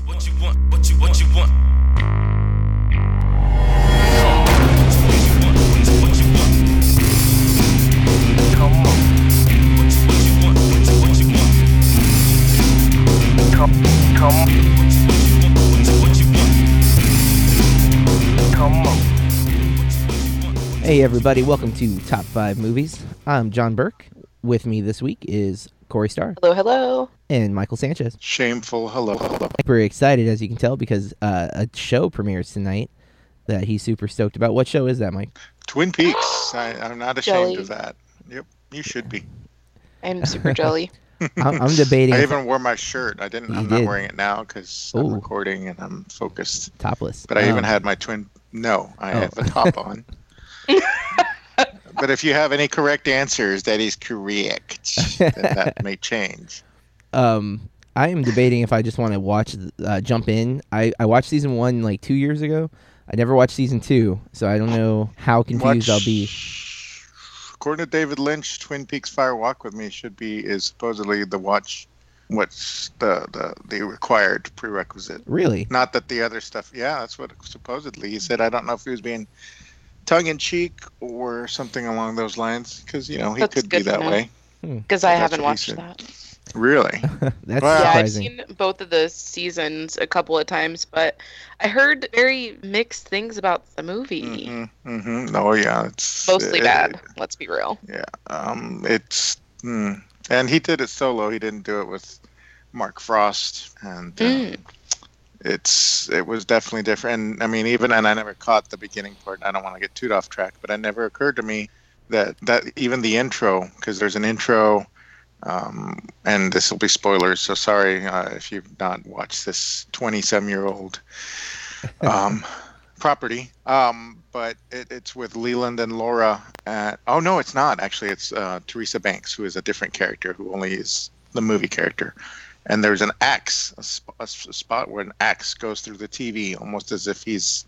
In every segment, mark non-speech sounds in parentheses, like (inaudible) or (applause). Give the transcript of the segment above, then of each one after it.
What you want? What you what you want? What you want? Come on, What you want? What you what you want? come, come, What you want, what you want? come on. Hey, everybody, welcome to Top 5 Movies. I'm John Burke. With me this week is Corey Starr Hello, hello. And Michael Sanchez. Shameful hello. hello. Very excited, as you can tell, because uh, a show premieres tonight that he's super stoked about. What show is that, Mike? Twin Peaks. I, I'm not ashamed Jelly. of that. Yep, you should be. I'm super jelly. (laughs) (laughs) I'm, I'm debating I even wore my shirt. I didn't. You I'm did. not wearing it now because I'm recording and I'm focused. topless. But I even Um, had my twin. No, I Oh. have a top on. (laughs) but if you have any correct answers, that is correct. then that may change. Um, I am debating if I just want to watch, uh, jump in. I, I watched season one like two years ago. I never watched season two, so I don't know how confused I'll be. According to David Lynch, Twin Peaks Fire Walk with Me should be is supposedly the watch. What's the the, the required prerequisite? Really? Not that the other stuff. Yeah, that's what supposedly he said. I don't know if he was being tongue in cheek or something along those lines, because you know he That's could be that know. way. Because I haven't watched that. Really? (laughs) That's Wow. Yeah, I've seen both of the seasons a couple of times, but I heard very mixed things about the movie. Mm-hmm, mm-hmm. Oh yeah, it's Mostly it- bad. Let's be real. Yeah. Um. It's. Mm. And he did it solo. He didn't do it with Mark Frost, and uh, Mm. it's it was definitely different. And I mean, even and I never caught the beginning part. I don't want to get too off track, but it never occurred to me that that even the intro, because there's an intro, um, and this will be spoilers. So sorry uh, if you've not watched this 27 year old (laughs) um, property. Um, but it, it's with Leland and Laura. At, oh no, it's not actually. It's uh, Teresa Banks, who is a different character, who only is the movie character. And there's an axe, a, sp- a s- spot where an axe goes through the TV, almost as if he's,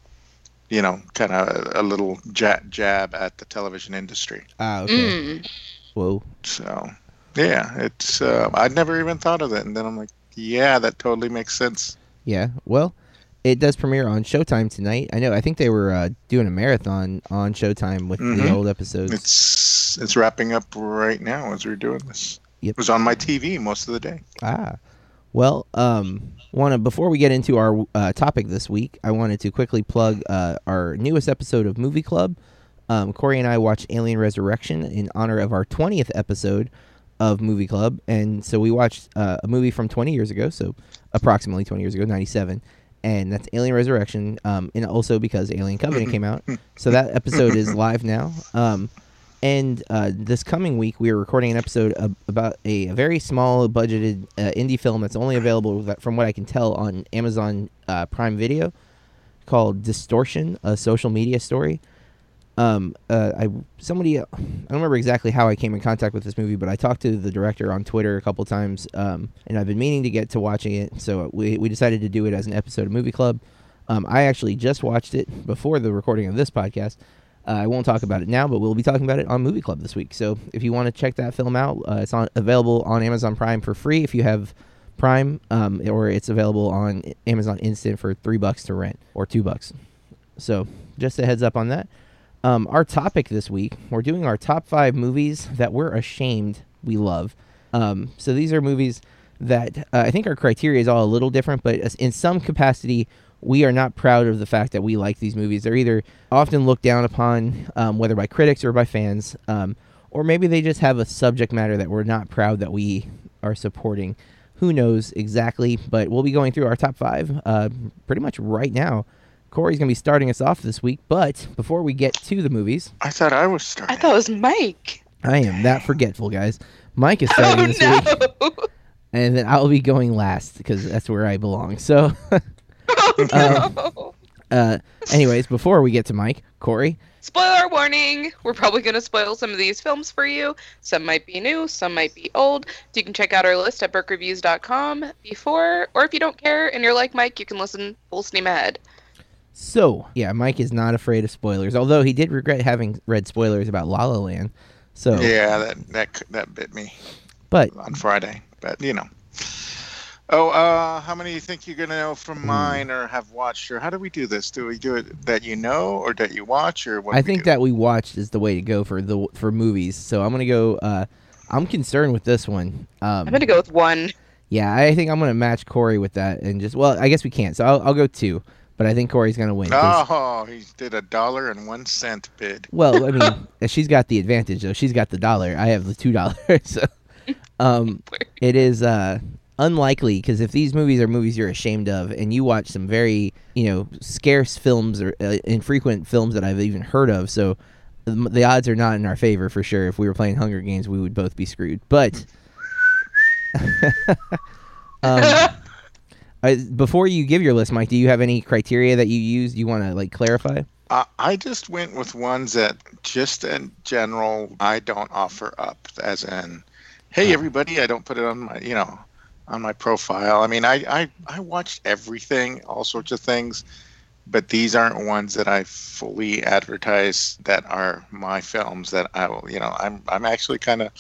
you know, kind of a, little jab, jab at the television industry. Ah, okay. Mm. Whoa. So, yeah, it's. Uh, I'd never even thought of it, and then I'm like, yeah, that totally makes sense. Yeah. Well, it does premiere on Showtime tonight. I know. I think they were uh, doing a marathon on Showtime with the Mhm. old episodes. It's it's wrapping up right now as we're doing this. Yep. It was on my TV most of the day. Ah, well, um, want to before we get into our uh, topic this week, I wanted to quickly plug uh, our newest episode of Movie Club. Um, Corey and I watched Alien Resurrection in honor of our twentieth episode of Movie Club, and so we watched uh, a movie from twenty years ago, so approximately twenty years ago, ninety seven. And that's Alien Resurrection, um, and also because Alien Covenant came out, (laughs) so that episode is live now. Um, and uh, this coming week, we are recording an episode of, about a, very small budgeted uh, indie film that's only available, from what I can tell, on Amazon uh, Prime Video called Distortion, a social media story. Um, uh, I somebody I don't remember exactly how I came in contact with this movie, but I talked to the director on Twitter a couple times, um, and I've been meaning to get to watching it. So we we decided to do it as an episode of Movie Club. Um, I actually just watched it before the recording of this podcast. Uh, I won't talk about it now, but we'll be talking about it on Movie Club this week. So if you want to check that film out, uh, it's on available on Amazon Prime for free if you have Prime, um, or it's available on Amazon Instant for three bucks to rent or two bucks. So just a heads up on that. Um, our topic this week, we're doing our top five movies that we're ashamed we love. Um, so these are movies that uh, I think our criteria is all a little different, but in some capacity, we are not proud of the fact that we like these movies. They're either often looked down upon, um, whether by critics or by fans, um, or maybe they just have a subject matter that we're not proud that we are supporting. Who knows exactly? But we'll be going through our top five uh, pretty much right now. Corey's going to be starting us off this week, but before we get to the movies, I thought I was starting. I thought it was Mike. I am that forgetful, guys. Mike is Oh starting this week, and then I'll be going last because that's where I belong. So, (laughs) Oh no! uh, anyways, before we get to Mike, Corey, Spoiler warning! We're probably going to spoil some of these films for you. Some might be new, some might be old. So you can check out our list at burkereviews.com before, or if you don't care and you're like Mike, you can listen full steam ahead. So yeah, Mike is not afraid of spoilers, although he did regret having read spoilers about La La Land. So Yeah, that that that bit me but on Friday, but you know. Oh, uh, how many do you think you're gonna know Hmm. from mine or have watched, or how do we do this? Do we do it that you know or that you watch, or what? I think do? that we watched is the way to go for the for movies. So I'm gonna go. Uh, I'm concerned with this one. Um, I'm gonna go with one. yeah, I think I'm gonna match Corey with that, and just well, I guess we can't. So I'll, I'll go two, but I think Corey's gonna win. Oh, he did a dollar and one cent bid. Well, I mean, (laughs) she's got the advantage though. She's got the dollar. I have the two dollars. (laughs) so, um, it is uh unlikely because if these movies are movies you're ashamed of, and you watch some very you know scarce films or uh, infrequent films that I've even heard of, so the, the odds are not in our favor for sure. If we were playing Hunger Games, we would both be screwed. But. (laughs) um, uh, before you give your list, Mike, do you have any criteria that you use? You want to like clarify? Uh, I just went with ones that, just in general, I don't offer up. As in, hey, everybody, I don't put it on my, you know, on my profile. I mean, I, I, I watched everything, all sorts of things, but these aren't ones that I fully advertise that are my films that I will, you know, I'm, I'm actually kind of,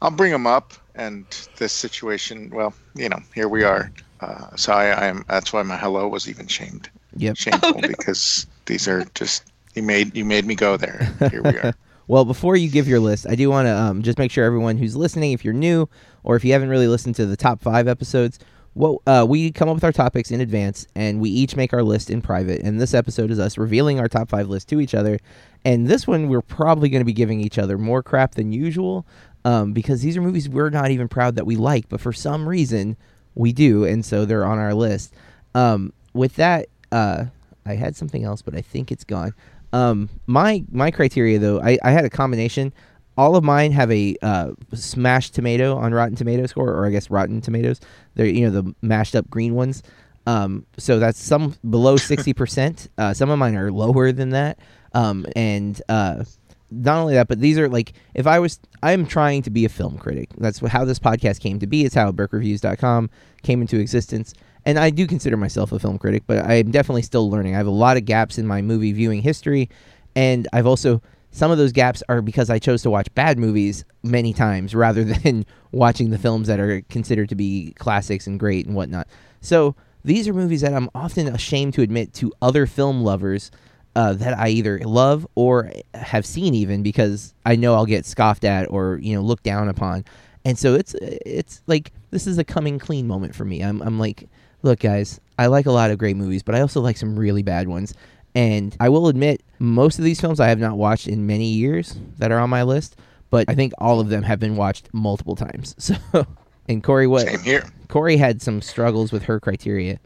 I'll bring them up. And this situation, well, you know, here we are. Uh, so I, I'm, that's why my hello was even shamed Yep. shameful because these are just you made you made me go there. Here we are. (laughs) Well, before you give your list, I do want to um, just make sure everyone who's listening, if you're new or if you haven't really listened to the top five episodes, well, uh, we come up with our topics in advance and we each make our list in private. And this episode is us revealing our top five list to each other. And this one, we're probably going to be giving each other more crap than usual um, because these are movies we're not even proud that we like, but for some reason we do. And so they're on our list. Um, with that, uh, I had something else, but I think it's gone. Um, my my criteria though, I, I had a combination. All of mine have a uh, smashed tomato on Rotten Tomato score, or I guess Rotten Tomatoes. They're you know the mashed up green ones. Um, so that's some below sixty percent. Uh, some of mine are lower than that. Um, and uh, not only that, but these are like if I was I'm trying to be a film critic. That's how this podcast came to be. It's how BurkeReviews.com came into existence. And I do consider myself a film critic, but I'm definitely still learning. I have a lot of gaps in my movie viewing history, and I've also some of those gaps are because I chose to watch bad movies many times (laughs) rather than watching the films that are considered to be classics and great and whatnot. So these are movies that I'm often ashamed to admit to other film lovers uh, that I either love or have seen even because I know I'll get scoffed at or you know looked down upon, and so it's it's like this is a coming clean moment for me. I'm I'm like, look guys, I like a lot of great movies, but I also like some really bad ones. And I will admit, most of these films I have not watched in many years that are on my list, but I think all of them have been watched multiple times. (laughs) So, and Corey, what Same here. Corey had some struggles with her criteria.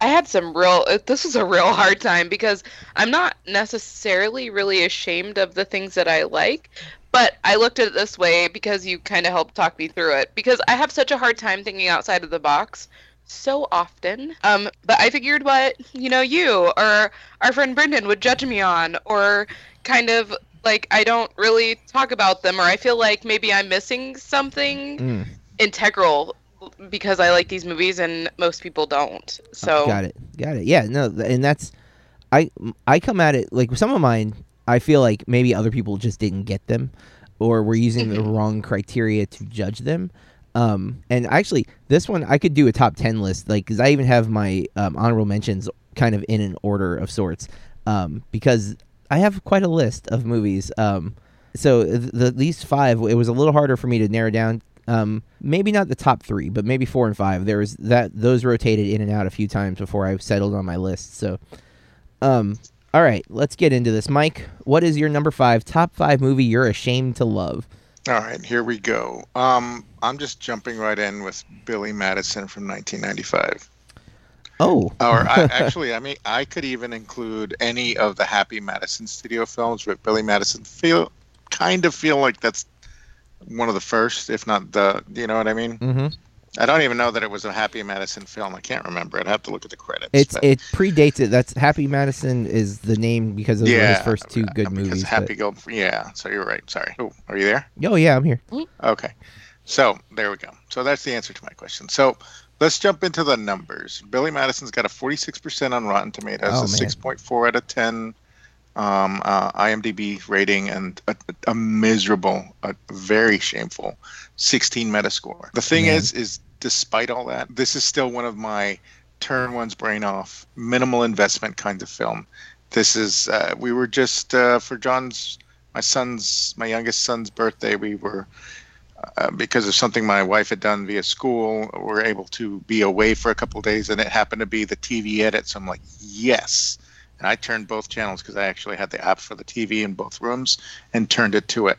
I had some real. uh, This was a real hard time because I'm not necessarily really ashamed of the things that I like, but I looked at it this way because you kind of helped talk me through it. Because I have such a hard time thinking outside of the box so often. Um, but I figured what you know you or our friend Brendan would judge me on, or kind of like I don't really talk about them, or I feel like maybe I'm missing something Mm, integral because I like these movies and most people don't. So got it, got it. Yeah, no, and that's I I come at it like some of mine. I feel like maybe other people just didn't get them, or were using the wrong criteria to judge them. Um, and actually, this one I could do a top ten list, like because I even have my um, honorable mentions kind of in an order of sorts, um, because I have quite a list of movies. Um, so th- the, these five, it was a little harder for me to narrow down. Um, maybe not the top three, but maybe four and five. There was that those rotated in and out a few times before I settled on my list. So, um, all right, let's get into this. Mike, what is your number five top five movie you're ashamed to love? All right, here we go. Um, I'm just jumping right in with Billy Madison from 1995. Oh, Or I, (laughs) actually, I mean, I could even include any of the Happy Madison studio films, but Billy Madison feel kind of feel like that's one of the first, if not the. You know what I mean? hmm I don't even know that it was a Happy Madison film. I can't remember. I'd have to look at the credits. it's but- it predates it. That's Happy Madison is the name because of were his first two good because movies. Happy but- Go. Yeah, so you're right. Sorry. Oh, are you there? Oh yeah, I'm here. Okay. So there we go. So that's the answer to my question. So let's jump into the numbers. Billy Madison's got a 46% on Rotten Tomatoes, Oh, a man. 6.4 out of 10 um, uh, IMDb rating, and a, a miserable, a very shameful 16 Metascore. The thing Man. is, is despite all that, this is still one of my turn one's brain off, minimal investment kinds of film. This is uh, we were just uh, for John's my son's my youngest son's birthday. We were uh, because of something my wife had done via school. We're able to be away for a couple of days, and it happened to be the TV edit. So I'm like, yes. And I turned both channels because I actually had the app for the TV in both rooms and turned it to it.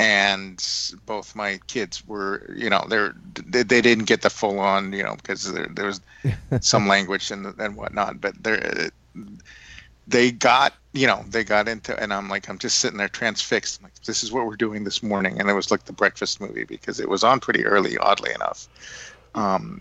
And both my kids were you know they're they, they didn't get the full on you know because there, there was (laughs) some language and and whatnot but they they got you know they got into and i'm like i'm just sitting there transfixed. I'm like this is what we're doing this morning. And it was like the breakfast movie because it was on pretty early oddly enough. Um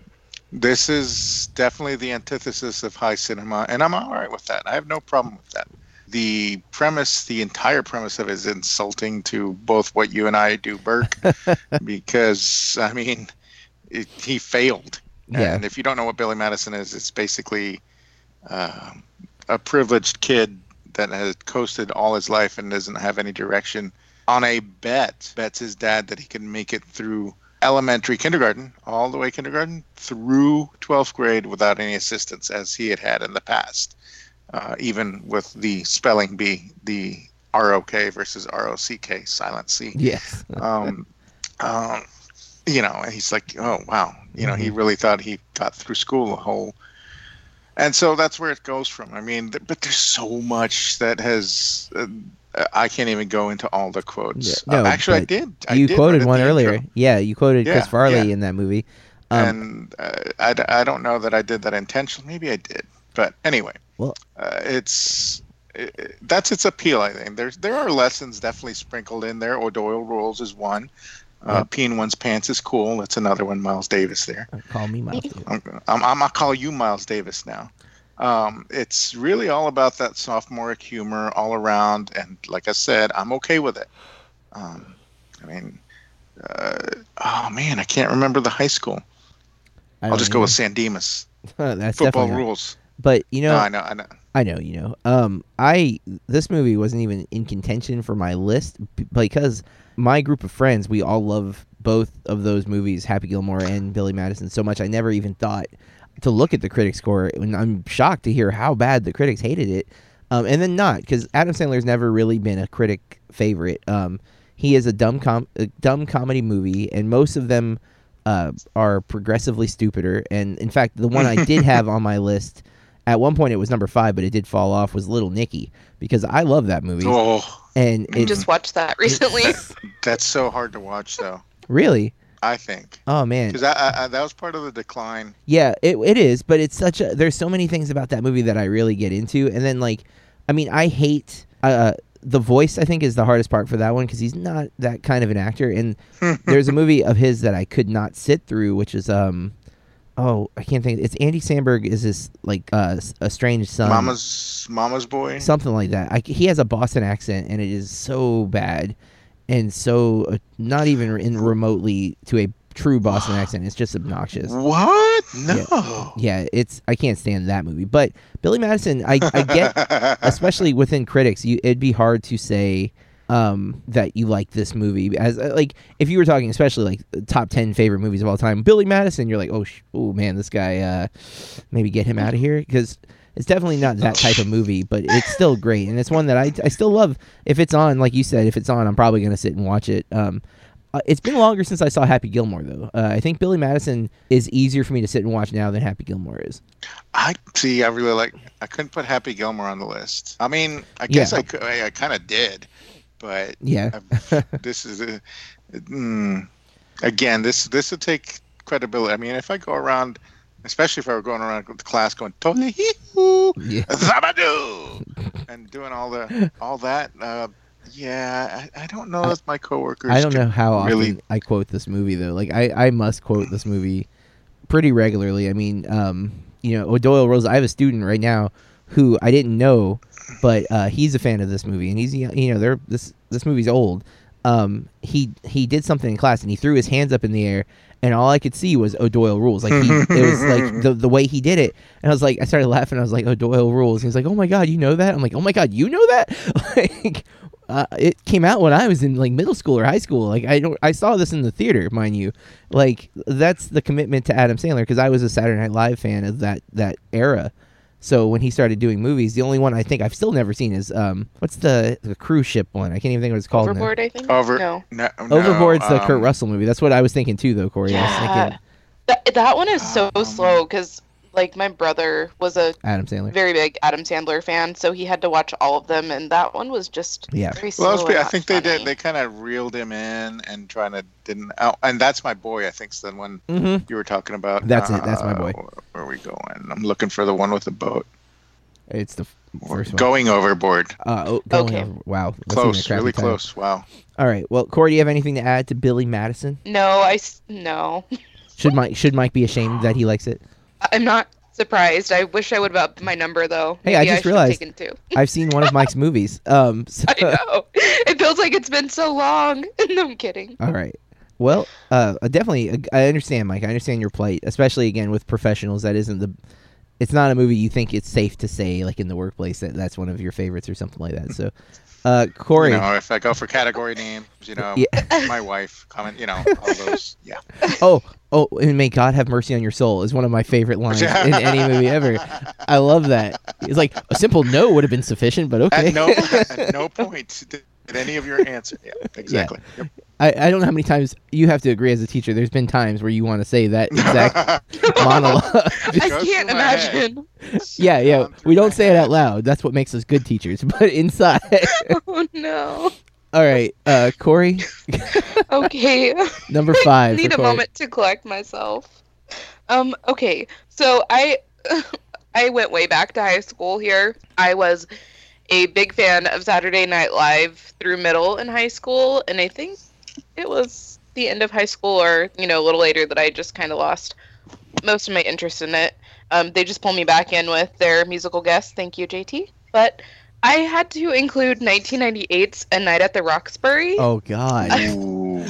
this is definitely the antithesis of high cinema and i'm all right with that i have no problem with that the premise, the entire premise of it is insulting to both what you and I do, Burke, (laughs) because I mean, it, he failed. Yeah. And if you don't know what Billy Madison is, it's basically uh, a privileged kid that has coasted all his life and doesn't have any direction. On a bet, bets his dad that he can make it through elementary kindergarten, all the way kindergarten through 12th grade without any assistance, as he had had in the past uh, even with the spelling bee, the ROK versus ROCK, silent C. Yes. Um, um, you know, and he's like, oh, wow. You know, he really thought he got through school a whole. And so that's where it goes from. I mean, th- but there's so much that has. Uh, I can't even go into all the quotes. Yeah, no, Uh, actually, I did. I you did quoted one earlier. intro. Yeah, you quoted Yeah, Chris Farley yeah. in that movie. Um, and uh, I, I don't know that I did that intentionally. Maybe I did, but anyway, Well- uh, it's it, that's its appeal. I think there's there are lessons definitely sprinkled in there. O'Doyle rules is one. Uh. Peeing one's pants is cool. That's another one. Miles Davis there. call me Miles. Davis. I'm, I'm, I'm gonna call you Miles Davis now. Um, it's really all about that sophomoric humor all around, and like I said, I'm okay with it. Um, I mean, uh, oh man, I can't remember the high school. I I'll don't just go with San Dimas. (laughs) That's Football rules. But you know, No, I know, I know. I know, you know. Um, I this movie wasn't even in contention for my list because my group of friends we all love both of those movies, Happy Gilmore and Billy Madison, so much I never even thought to look at the critic score. And I'm shocked to hear how bad the critics hated it. Um, and then not because Adam Sandler's never really been a critic favorite. Um, he is a dumb com- a dumb comedy movie, and most of them uh, are progressively stupider. And in fact, the one I did (laughs) have on my list at one point it was number five, but it did fall off. Was Little Nicky because I love that movie, Oh, and I just watched that recently. (laughs) that's so hard to watch, though. really. I think Oh man, because I, I, that was part of the decline. Yeah, it it is, but it's such a there's so many things about that movie that I really get into, and then like, I mean, I hate uh the voice. I think is the hardest part for that one because he's not that kind of an actor. And (laughs) there's a movie of his that I could not sit through, which is um, oh I can't think. It's Andy Samberg is this like uh s- estranged son, Mama's Mama's boy. something like that. I, he has a Boston accent, and it is so bad, and so uh, not even in remotely to a true Boston (gasps) accent. It's just obnoxious. What? No. Yeah, it's I can't stand that movie. But Billy Madison, I, I get, (laughs) especially within critics, you it'd be hard to say um, that you like this movie as uh, like if you were talking especially like top 10 favorite movies of all time billy madison you're like oh sh- oh man this guy uh maybe get him out of here because it's definitely not that type of movie but it's still great and it's one that i, I still love if it's on like you said if it's on i'm probably going to sit and watch it um uh, it's been longer since I saw Happy Gilmore, though. Uh, I think Billy Madison is easier for me to sit and watch now than Happy Gilmore is. I see. I really like. I couldn't put Happy Gilmore on the list. I mean, I guess Yeah. I could. I, I kind of did, but Yeah, this is a, mm, again. This this would take credibility. I mean, if I go around, especially if I were going around with the class going Tolihihu, yeah. Zabadoo, (laughs) and doing all the all that. Uh, yeah, I, I don't know if my coworkers. I don't know how often really. I quote this movie though. Like I, I must quote this movie pretty regularly. I mean, um, you know, O'Doyle Rose. I have a student right now who I didn't know, but uh, he's a fan of this movie, and he's you know, they're this this movie's old. Um, he he did something in class, and he threw his hands up in the air, and all I could see was O'Doyle rules. Like he, it was like (laughs) the the way he did it, and I was like, I started laughing. I was like, O'Doyle rules. He's like, Oh my god, you know that? I'm like, Oh my god, you know that? (laughs) like. uh, it came out when I was in like middle school or high school. Like I don't, I saw this in the theater, mind you. Like that's the commitment to Adam Sandler because I was a Saturday Night Live fan of that that era. So when he started doing movies, the only one I think I've still never seen is um, what's the, the cruise ship one? I can't even think what it's called. now. Overboard, I think. Over. No. No, no, Overboard's the Kurt um, Russell movie. That's what I was thinking too, though, Corey. I was Yeah. thinking That, that one is so Um, slow because, like, my brother was a Adam Sandler. very big Adam Sandler fan, so he had to watch all of them, and that one was just Yeah. very. Well, let's I not think they did. They kind of reeled him in and trying to didn't. Oh, and that's my boy. I think is the one Mm-hmm. you were talking about. That's it, that's my boy. Uh, Where are we going? I'm looking for the one with the boat. It's the first one. Going overboard. Uh, oh, going Okay. over- Wow. that's Close, really title. close. Wow. All right. Well, Corey, do you have anything to add to Billy Madison? No, I no. (laughs) Should Mike should Mike be ashamed that he likes it? I'm not surprised. I wish I would have upped my number though. Hey, I Maybe just should have realized-. (laughs) I've seen one of Mike's movies. Um. (laughs) So, I know. It feels like it's been so long. (laughs) no, I'm kidding. all right. Well, uh, definitely, I understand, Mike. I understand your plight, especially again with professionals. That isn't the. It's not a movie you think it's safe to say, like in the workplace, that that's one of your favorites or something like that. So, uh, Corey, You know, if I go for category names, you know, Yeah. (laughs) my wife, comment, you know, all those. Yeah. (laughs) oh, oh, and may God have mercy on your soul is one of my favorite lines in (laughs) any movie ever. I love that. It's like a simple no would have been sufficient, but okay. At no, at no point did any of your answer. (laughs) Yeah, exactly. Yep. I, I don't know how many times you have to agree as a teacher. There's been times where you want to say that exact (laughs) monologue. I can't through my head. imagine. yeah, yeah. We don't my say it out loud. That's what makes us good teachers. (laughs) But inside, Oh no. all right, uh, Corey, Okay. number five. need a moment to collect myself. Um, okay, so I I went way back to high school here. I was a big fan of Saturday Night Live through middle and high school, and I think it was the end of high school or you know a little later that I just kind of lost most of my interest in it. Um, they just pulled me back in with their musical guest. Thank you, JT. But I had to include 1998's A Night at the Roxbury. Oh God. Ooh, (laughs)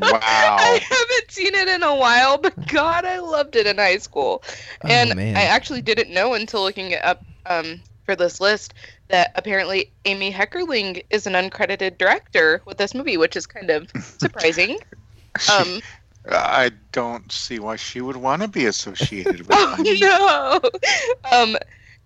wow. I haven't seen it in a while, but God, I loved it in high school. Oh, and man. I actually didn't know until looking it up um, for this list that apparently Amy Heckerling is an uncredited director with this movie, which is kind of (laughs) surprising. Um, I don't see why she would want to be associated with (laughs) oh no! Um,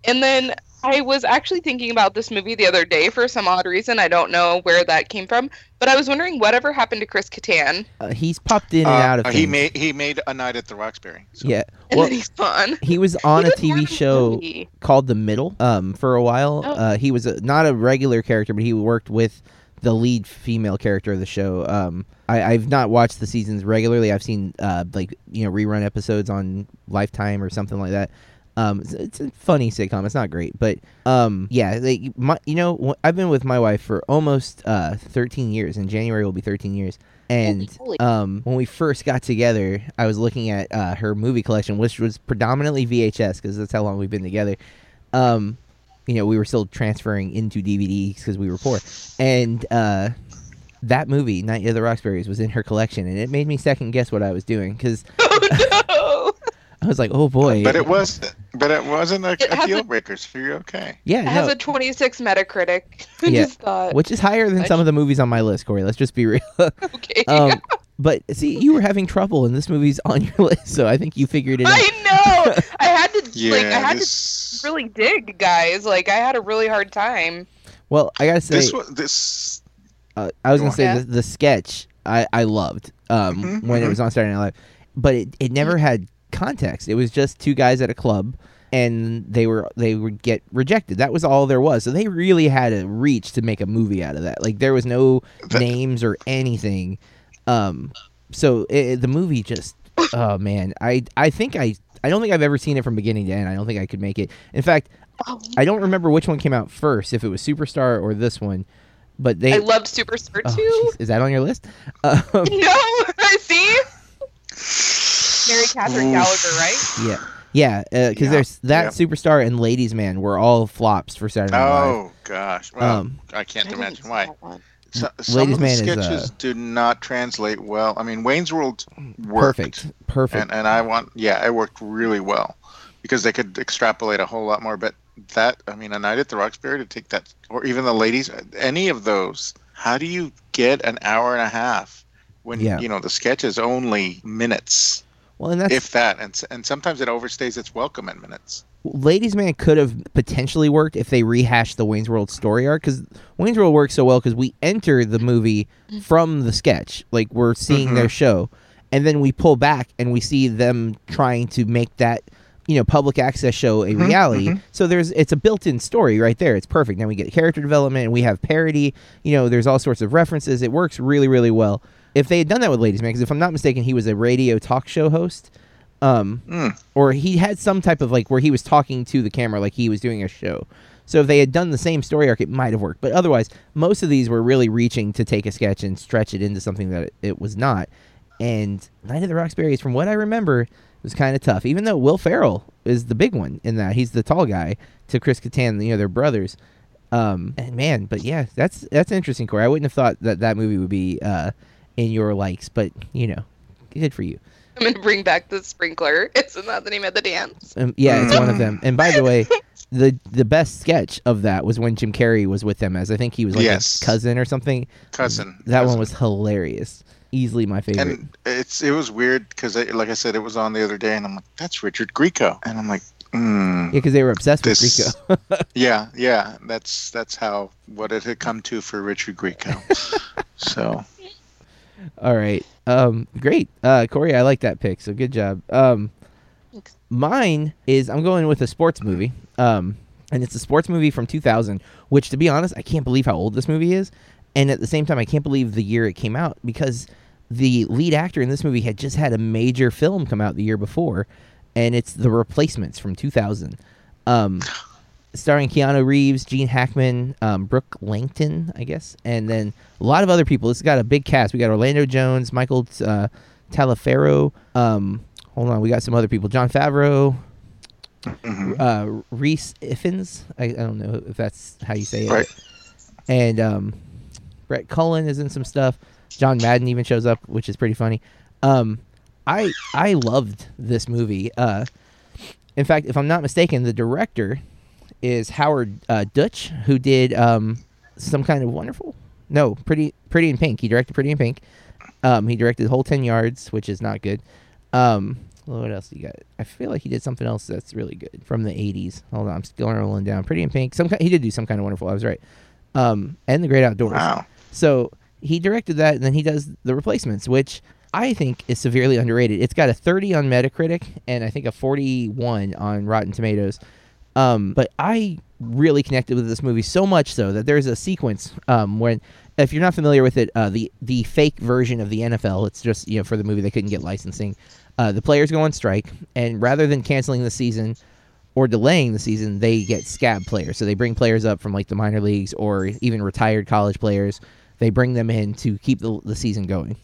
and then I was actually thinking about this movie the other day for some odd reason. I don't know where that came from, but I was wondering whatever happened to Chris Kattan, Uh, he's popped in and Uh, out of he things. made he made a night at the Roxbury. So. yeah. and Well, then he's gone. he was on He a TV show movie. called The Middle um, for a while. Oh. Uh, he was a, not a regular character, but he worked with the lead female character of the show. Um, I, I've not watched the seasons regularly. I've seen uh, like you know rerun episodes on Lifetime or something like that. Um, it's, it's a funny sitcom. It's not great, but um, yeah, like, my, you know, I've been with my wife for almost uh 13 years. In January will be 13 years. And um, when we first got together, I was looking at uh, her movie collection, which was predominantly VHS because that's how long we've been together. Um, you know, we were still transferring into DVDs because we were poor, and uh, that movie, Night of the Roxburies, was in her collection, and it made me second guess what I was doing because Oh no! I was like, "Oh boy!" But it was but it wasn't a, It a has deal a- breaker, so you're okay. yeah, It has a 26 Metacritic. (laughs) Yeah. just thought, which is higher than I some of the movies on my list, Corey. Let's just be real. (laughs) okay. (laughs) um, but see, you were having trouble, and this movie's on your list, so I think you figured it out. I know. I had to Yeah, like I had this, to really dig, guys. Like I had a really hard time. Well, I gotta say, this was this uh, I was gonna say Yeah. the, the sketch I, I loved um, Mhm, when it mhm. was on Saturday Night Live, but it, it never had context. It was just two guys at a club, and they were they would get rejected. That was all there was. So they really had to reach to make a movie out of that. Like there was no That- names or anything. Um, so it, the movie just oh man, I I think I I don't think I've ever seen it from beginning to end. I don't think I could make it. In fact, I don't remember which one came out first, if it was Superstar or this one. But they I loved Superstar Oh, too. jeez. Is that on your list? (laughs) Um, no, (laughs) I see. Mary Catherine Gallagher, right? yeah, yeah, because Yeah, there's that yeah. superstar and Ladies Man were all flops for Saturday Night Live. Oh gosh. Well, Um, I can't I imagine why. So, some Ladies of the Man is, sketches uh, do not translate well. I mean, Wayne's World worked, Perfect, perfect. and and I want yeah, it worked really well because they could extrapolate a whole lot more. But that I mean, a night at the Roxbury to take that, or even the ladies, any of those. How do you get an hour and a half when Yeah. you know the sketch is only minutes, Well, and that's if that, and and sometimes it overstays its welcome in minutes. Ladies Man could have potentially worked if they rehashed the Wayne's World story arc because Wayne's World works so well because we enter the movie from the sketch, like we're seeing their mm-hmm. show, and then we pull back and we see them trying to make that you know public access show a mm-hmm, reality. Mm-hmm. So there's it's a built-in story right there. It's perfect. Now we get character development and we have parody. You know, there's all sorts of references. It works really really well. If they had done that with Ladies Man, because if I'm not mistaken, he was a radio talk show host. Um, Mm. or he had some type of like where he was talking to the camera like he was doing a show. So if they had done the same story arc, it might have worked. But otherwise, most of these were really reaching to take a sketch and stretch it into something that it, was not. And Night of the Roxbury, from what I remember, was kind of tough. Even though Will Ferrell is the big one in that, he's the tall guy to Chris Kattan. You know, they're brothers. Um, and man, but yeah, that's that's interesting, Corey. I wouldn't have thought that that movie would be uh, in your likes, but you know, good for you. I'm gonna bring back the sprinkler. (laughs) Isn't that the name of the dance? Um, yeah, it's one of them. And by the way, (laughs) the the best sketch of that was when Jim Carrey was with them as I think he was like Yes. a cousin or something. Cousin. That one was hilarious. Easily my favorite. And it's it was weird because like I said, it was on the other day, and I'm like, that's Richard Grieco, and I'm like, mm, yeah, because they were obsessed with this- Rico. (laughs) yeah, yeah, that's that's how what it had come to for Richard Grieco. so All right. Um, great. Uh, Corey, I like that pick. So good job. Um, Thanks. mine is I'm going with a sports movie. Um, and it's a sports movie from 2000, which to be honest, I can't believe how old this movie is. And at the same time, I can't believe the year it came out because the lead actor in this movie had just had a major film come out the year before, and it's The Replacements from 2000. Um, (laughs) starring Keanu Reeves, Gene Hackman, um, Brooke Langton, I guess, and then a lot of other people. It's got a big cast. We got Orlando Jones, Michael uh, Taliaferro. Um, hold on, we got some other people. Jon Favreau, mhm. uh, Rhys Ifans. I, I don't know if that's how you say it. Right. And um, Brett Cullen is in some stuff. John Madden even shows up, which is pretty funny. Um, I I loved this movie. Uh, in fact, if I'm not mistaken, the director is Howard uh, Deutch, who did um, some kind of wonderful. No, pretty Pretty in Pink. He directed Pretty in Pink. Um, he directed the whole ten yards, which is not good. Um, what else you got? I feel like he did something else that's really good from the '80s. Hold on, I'm still rolling down. Pretty in Pink. Some ki- he did do some kind of wonderful. I was right. Um, and the Great Outdoors. wow, So he directed that, and then he does the replacements, which I think is severely underrated. It's got a 30 on Metacritic and I think a 41 on Rotten Tomatoes. Um, but I really connected with this movie so much so that there's a sequence um, when, if you're not familiar with it, uh, the the fake version of the NFL, it's just you know for the movie they couldn't get licensing. Uh, the players go on strike, and rather than canceling the season, or delaying the season, they get scab players. So they bring players up from like the minor leagues or even retired college players. They bring them in to keep the, the season going.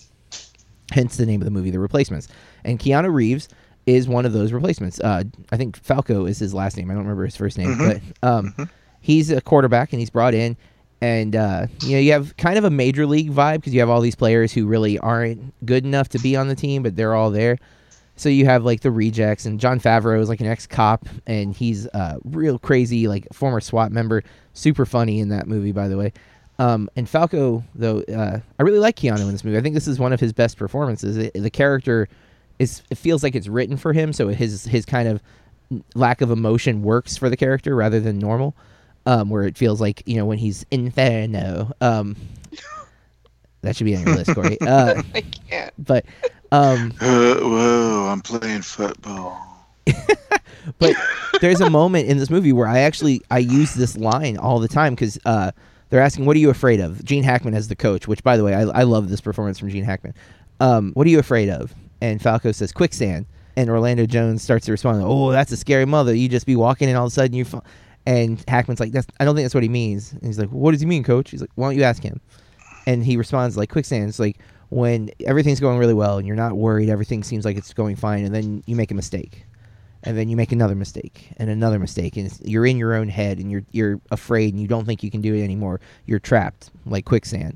Hence the name of the movie, The Replacements. And Keanu Reeves is one of those replacements. Uh, I think Falco is his last name. I don't remember his first name, but um, he's a quarterback and he's brought in. And uh, you know you have kind of a major league vibe because you have all these players who really aren't good enough to be on the team, but they're all there. So you have like the rejects, and Jon Favreau is like an ex cop, and he's uh, real crazy, like former SWAT member, super funny in that movie, by the way. Um, and Falco, though, uh, I really like Keanu in this movie. I think this is one of his best performances. It, the character is it feels like it's written for him, so his his kind of lack of emotion works for the character rather than normal. Um, where it feels like you know when he's inferno. Um, that should be on your list, Corey. (laughs) Uh, I can't. but um, (laughs) uh, whoa, I'm playing football. (laughs) but there's a moment in this movie where I actually I use this line all the time because uh, they're asking, "What are you afraid of?" Gene Hackman as the coach, which by the way, I, I love this performance from Gene Hackman. Um, what are you afraid of? And Falco says, "Quicksand." And Orlando Jones starts to respond, "Oh, that's a scary mother. You just be walking and all of a sudden you." Fa-. And Hackman's like, "That's I don't think that's what he means." And he's like, "What does he mean, Coach?" He's like, "Why don't you ask him?" And he responds like, "Quicksand." It's like when everything's going really well and you're not worried, everything seems like it's going fine, and then you make a mistake and then you make another mistake and another mistake and you're in your own head and you're you're afraid and you don't think you can do it anymore you're trapped like quicksand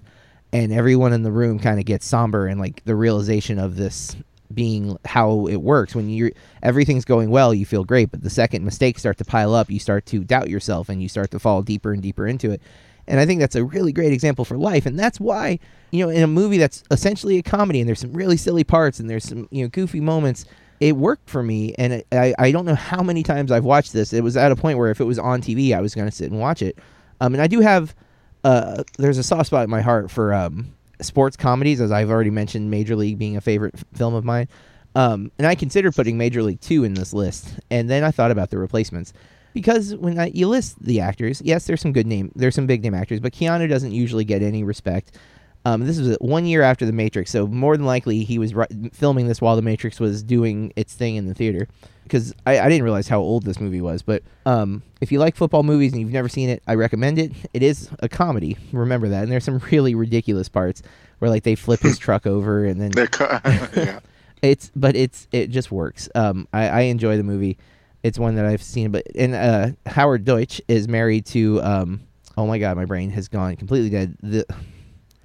and everyone in the room kind of gets somber and like the realization of this being how it works. When you're everything's going well, you feel great, but the second mistakes start to pile up, you start to doubt yourself and you start to fall deeper and deeper into it. And I think that's a really great example for life, and that's why you know in a movie that's essentially a comedy and there's some really silly parts and there's some you know goofy moments. It worked for me, and it, I I don't know how many times I've watched this. It was at a point where if it was on TV, I was going to sit and watch it. Um, and I do have uh, there's a soft spot in my heart for um, sports comedies, as I've already mentioned, Major League being a favorite f- film of mine. Um, and I considered putting Major League 2 in this list. And then I thought about the replacements. Because when I, you list the actors, yes, there's some good name, there's some big name actors, but Keanu doesn't usually get any respect. Um, this was one year after The Matrix, so more than likely he was ri- filming this while The Matrix was doing its thing in the theater. Because I, I didn't realize how old this movie was, but um, if you like football movies and you've never seen it, I recommend it. It is a comedy, remember that, and there's some (laughs) really ridiculous parts where like they flip his truck (laughs) over and then They're co- (laughs) yeah. it's but it's it just works. Um, I, I enjoy the movie. It's one that I've seen, but and uh, Howard Deutch is married to um, oh my god, my brain has gone completely dead. The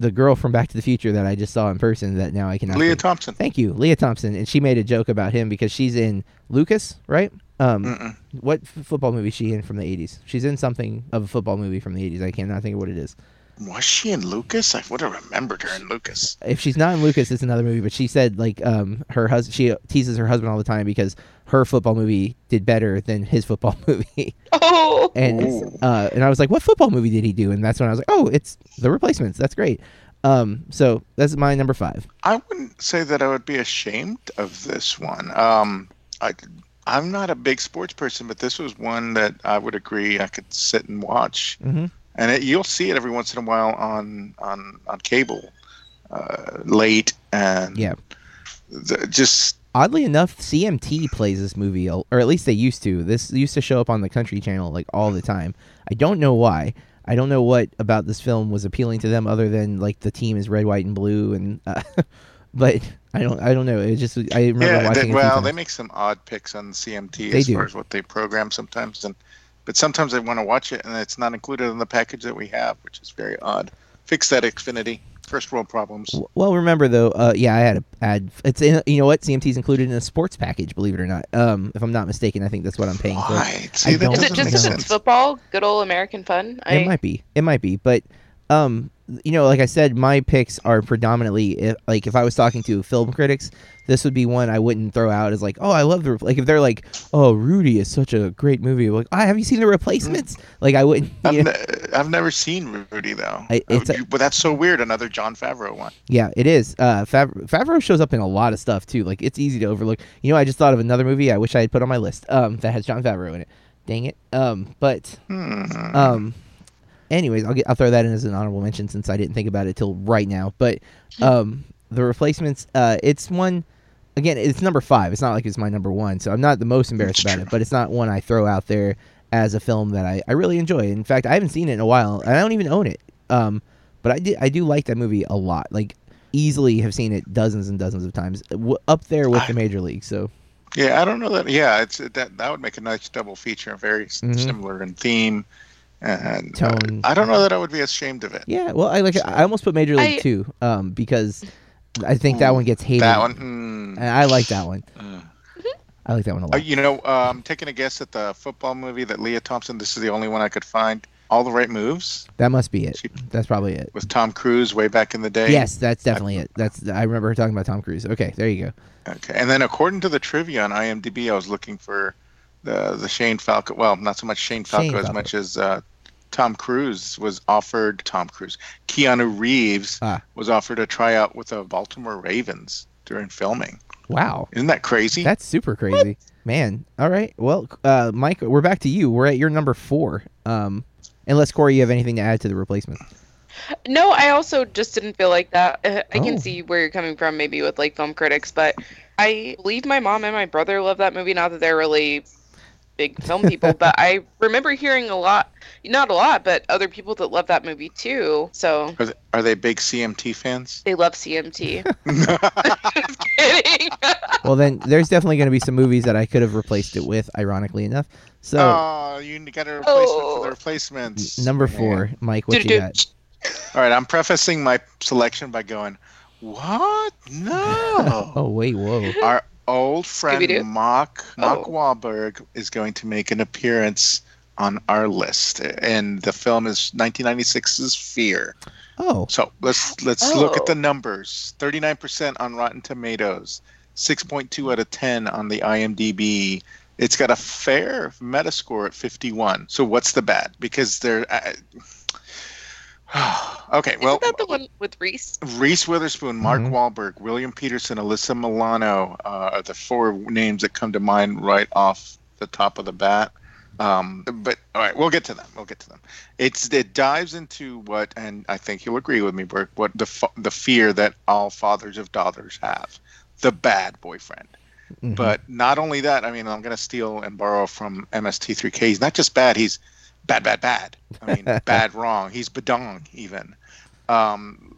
the girl from Back to the Future that I just saw in person that now I cannot. Lea think- Thompson. Thank you, Lea Thompson, and she made a joke about him because she's in Lucas, right? Um, Mm-mm. what f- football movie is she in from the '80s? She's in something of a football movie from the '80s. I cannot think of what it is. Was she in Lucas? I would have remembered her in Lucas. if she's not in Lucas, it's another movie. But she said like um her husband, she teases her husband all the time because her football movie did better than his football (laughs) movie. Oh, and Ooh. uh, and I was like, what football movie did he do? And that's when I was like, oh, it's The Replacements. That's great. Um, so that's my number five. I wouldn't say that I would be ashamed of this one. Um, I, I'm not a big sports person, but this was one that I would agree I could sit and watch. hmm And it, you'll see it every once in a while on on on cable, uh, late and Yeah. the, just Oddly enough, CMT plays this movie, or at least they used to. This used to show up on the Country Channel like all the time. I don't know why. I don't know what about this film was appealing to them, other than like the team is red, white, and blue, and uh, (laughs) but I don't, I don't know. It just I remember yeah. watching. They, it well, they make some odd picks on CMT They as do. far as what they program sometimes, and but sometimes I want to watch it and it's not included in the package that we have, which is very odd. Fix that, Xfinity. First world problems. Well, remember though, uh, yeah, I had a ad. It's in, you know what CMT's included in a sports package. Believe it or not, um, if I'm not mistaken, I think that's what I'm paying for. Why? See, that don't is it just make because it's football? Good old American fun. I, It might be. It might be. But um, you know, like I said, my picks are predominantly if, like if I was talking to film critics, this would be one I wouldn't throw out as like, oh, I love the like if they're like, oh, Rudy is such a great movie. Like, ah, have you seen the replacements? Like, I wouldn't. I've, ne- I've never seen Rudy though. I- it's a- but that's so weird. Another Jon Favreau one. Yeah, it is. Uh, Fav- Favreau shows up in a lot of stuff too. Like it's easy to overlook. You know, I just thought of another movie I wish I had put on my list. Um, that has Jon Favreau in it. Dang it. Um, but Hmm. um, anyways, I'll get I'll throw that in as an honorable mention since I didn't think about it till right now. But um, the replacements. Uh, it's one. Again, it's number five. It's not like it's my number one, so I'm not the most embarrassed about it. But it's not one I throw out there as a film that I, I really enjoy. In fact, I haven't seen it in a while, and I don't even own it. Um, but I did I do like that movie a lot. Like easily have seen it dozens and dozens of times, w- up there with I- the major league. So Yeah, I don't know that. Yeah, it's that that would make a nice double feature, very s Mhm. similar in theme and uh, Tone. I don't know that I would be ashamed of it. yeah, well, I like it. I almost put Major League I- too, um, because I think that one gets hated. That one. Hmm. and I like that one. Uh, I like that one a uh, lot. you know, uh, I'm taking a guess at the football movie that Lea Thompson. This is the only one I could find. All the right moves That must be it. She- That's probably it. with Tom Cruise way back in the day. Yes, that's definitely it. That's I remember her talking about Tom Cruise. Okay, there you go. Okay, and then according to the trivia on IMDb, I was looking for the the Shane Falco. Well, not so much Shane Falco Shane as Falco. much as uh, Tom Cruise was offered. Tom Cruise, Keanu Reeves Ah. was offered a tryout with the Baltimore Ravens during filming. Wow, Isn't that crazy? that's super crazy, man. All right, well, uh, Mike, we're back to you. We're at your number four. Um, unless Corey, you have anything to add to the replacement? No, I also just didn't feel like that. Uh, I Oh. can see where you're coming from, maybe with like film critics, but I believe my mom and my brother love that movie. Not that they're really big film people, but I remember hearing a lot, not a lot, but other people that love that movie too. So Are they, are they big CMT fans? they love CMT. (laughs) (laughs) just kidding. (laughs) Well, then there's definitely going to be some movies that I could have replaced it with. Ironically enough, so oh, you got a replacement for Oh. the replacements. number Man. four, Mike, what you got? All right, I'm prefacing my selection by going, What? No. Oh wait, whoa. Our old friend Scooby-Doo? Mark Mark Oh. Wahlberg is going to make an appearance on our list, and the film is 1996's Fear. Oh, So let's let's look at Oh. the numbers. 39% on Rotten Tomatoes, 6.2 out of 10 on the IMDb. It's got a fair Metascore at 51. So what's the bad? Because they're uh, (sighs) okay. Well, Isn't that the one with Reese? Reese Witherspoon, Mark Mhm. Wahlberg, William Petersen, Alyssa Milano uh, are the four names that come to mind right off the top of the bat. Um, but all right, we'll get to them. We'll get to them. It's it dives into what, and I think you'll agree with me, Burke. What the fa- the fear that all fathers of daughters have, the bad boyfriend. mhm. But not only that, I mean, I'm going to steal and borrow from MST3K. He's not just bad; he's bad, bad, bad. I mean, (laughs) bad, wrong. He's badong even. Um,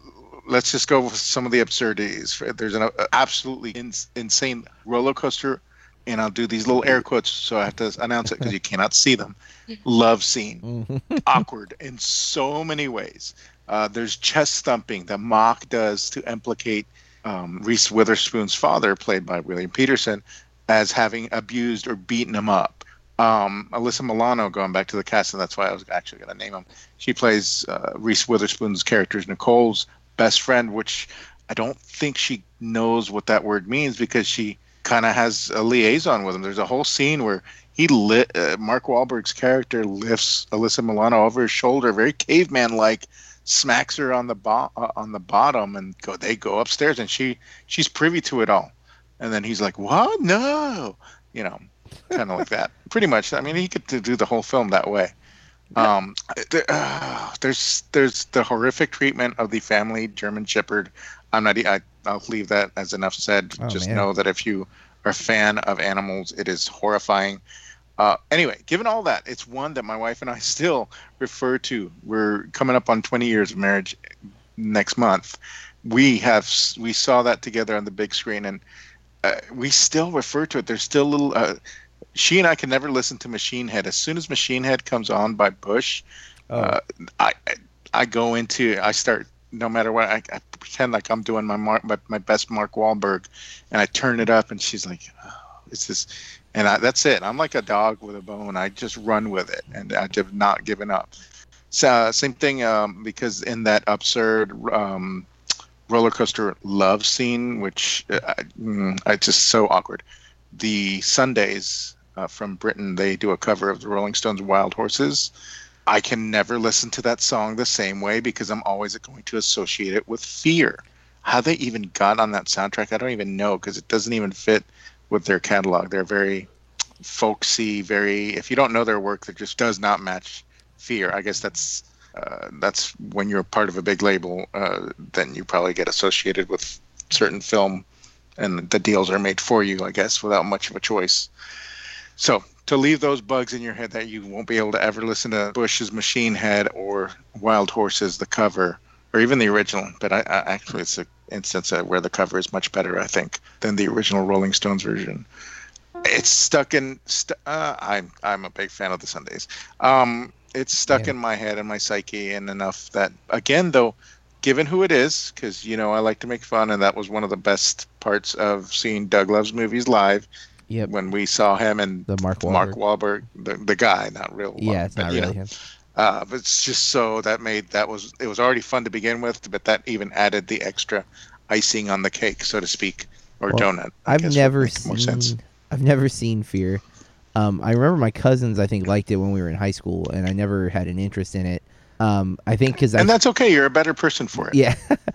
let's just go with some of the absurdities. There's an uh, absolutely in, insane roller coaster, and I'll do these little air quotes, so I have to announce it because you cannot see them. (laughs) Love scene Mhm. (laughs) awkward in so many ways. Uh, there's chest thumping that Mock does to implicate um, Reese Witherspoon's father, played by William Petersen, as having abused or beaten him up. Um, Alyssa Milano, going back to the cast, and that's why I was actually going to name him. She plays uh, Reese Witherspoon's character's Nicole's best friend, which I don't think she knows what that word means because she kind of has a liaison with him. There's a whole scene where he lit uh, Mark Wahlberg's character lifts Alyssa Milano over his shoulder, very caveman like, smacks her on the bo- uh, on the bottom, and go. They go upstairs, and she she's privy to it all. And then he's like, "What? No," you know, kind of like that. Pretty much. I mean, he could do the whole film that way. Um, there, uh, there's there's the horrific treatment of the family German Shepherd. I'm not. I, I'll leave that as enough said. Oh, Just man. know that if you are a fan of animals, it is horrifying. Uh, anyway, given all that, it's one that my wife and I (laughs) still refer to. We're coming up on 20 years of marriage next month. We have we saw that together on the big screen, and uh, we still refer to it. There's still little. She and I can never listen to Machine Head. As soon as Machine Head comes on by Bush, Oh. uh, I I- go into I start no matter what I, I pretend like I'm doing my Mark my, my best Mark Wahlberg, and I turn it up, and she's like, oh, "It's this," and I, that's it. I'm like a dog with a bone. I just run with it, and I have not given up. So uh, same thing um, because in that absurd um, roller coaster love scene, which uh, I- mm, I just so awkward. The Sundays uh, from Britain they do a cover of the Rolling Stones' "Wild Horses." I can never listen to that song the same way because I'm always going to associate it with fear. How they even got on that soundtrack, I don't even know because it doesn't even fit with their catalog. They're very folksy, very. If you don't know their work, that just does not match fear. I guess that's uh, that's when you're part of a big label, uh, then you probably get associated with certain film, and the deals are made for you, I guess, without much of a choice. So to leave those bugs in your head that you won't be able to ever listen to Bush's Machine Head or Wild Horses, the cover, or even the original. But I, I actually, it's an instance where the cover is much better, I think, than the original Rolling Stones version. It's stuck in. St- uh, I'm I'm a big fan of the Sundays. Um, it's stuck Yeah. in my head and my psyche, and enough that again, though, given who it is, because you know I like to make fun, and that was one of the best parts of seeing Doug Loves Movies live Yep. when we saw him and The Mark Wahlberg. Mark Wahlberg, the, the guy, not real. yeah, Wahlberg, it's but, not you really know, him. uh, but it's just so that made that was it was already fun to begin with, but that even added the extra icing on the cake, so to speak, or Well, donut. I I've never seen. I've never seen Fear. Um, I remember my cousins. I think liked it when we were in high school, and I never had an interest in it. Um, I think because And that's okay. You're a better person for it. yeah,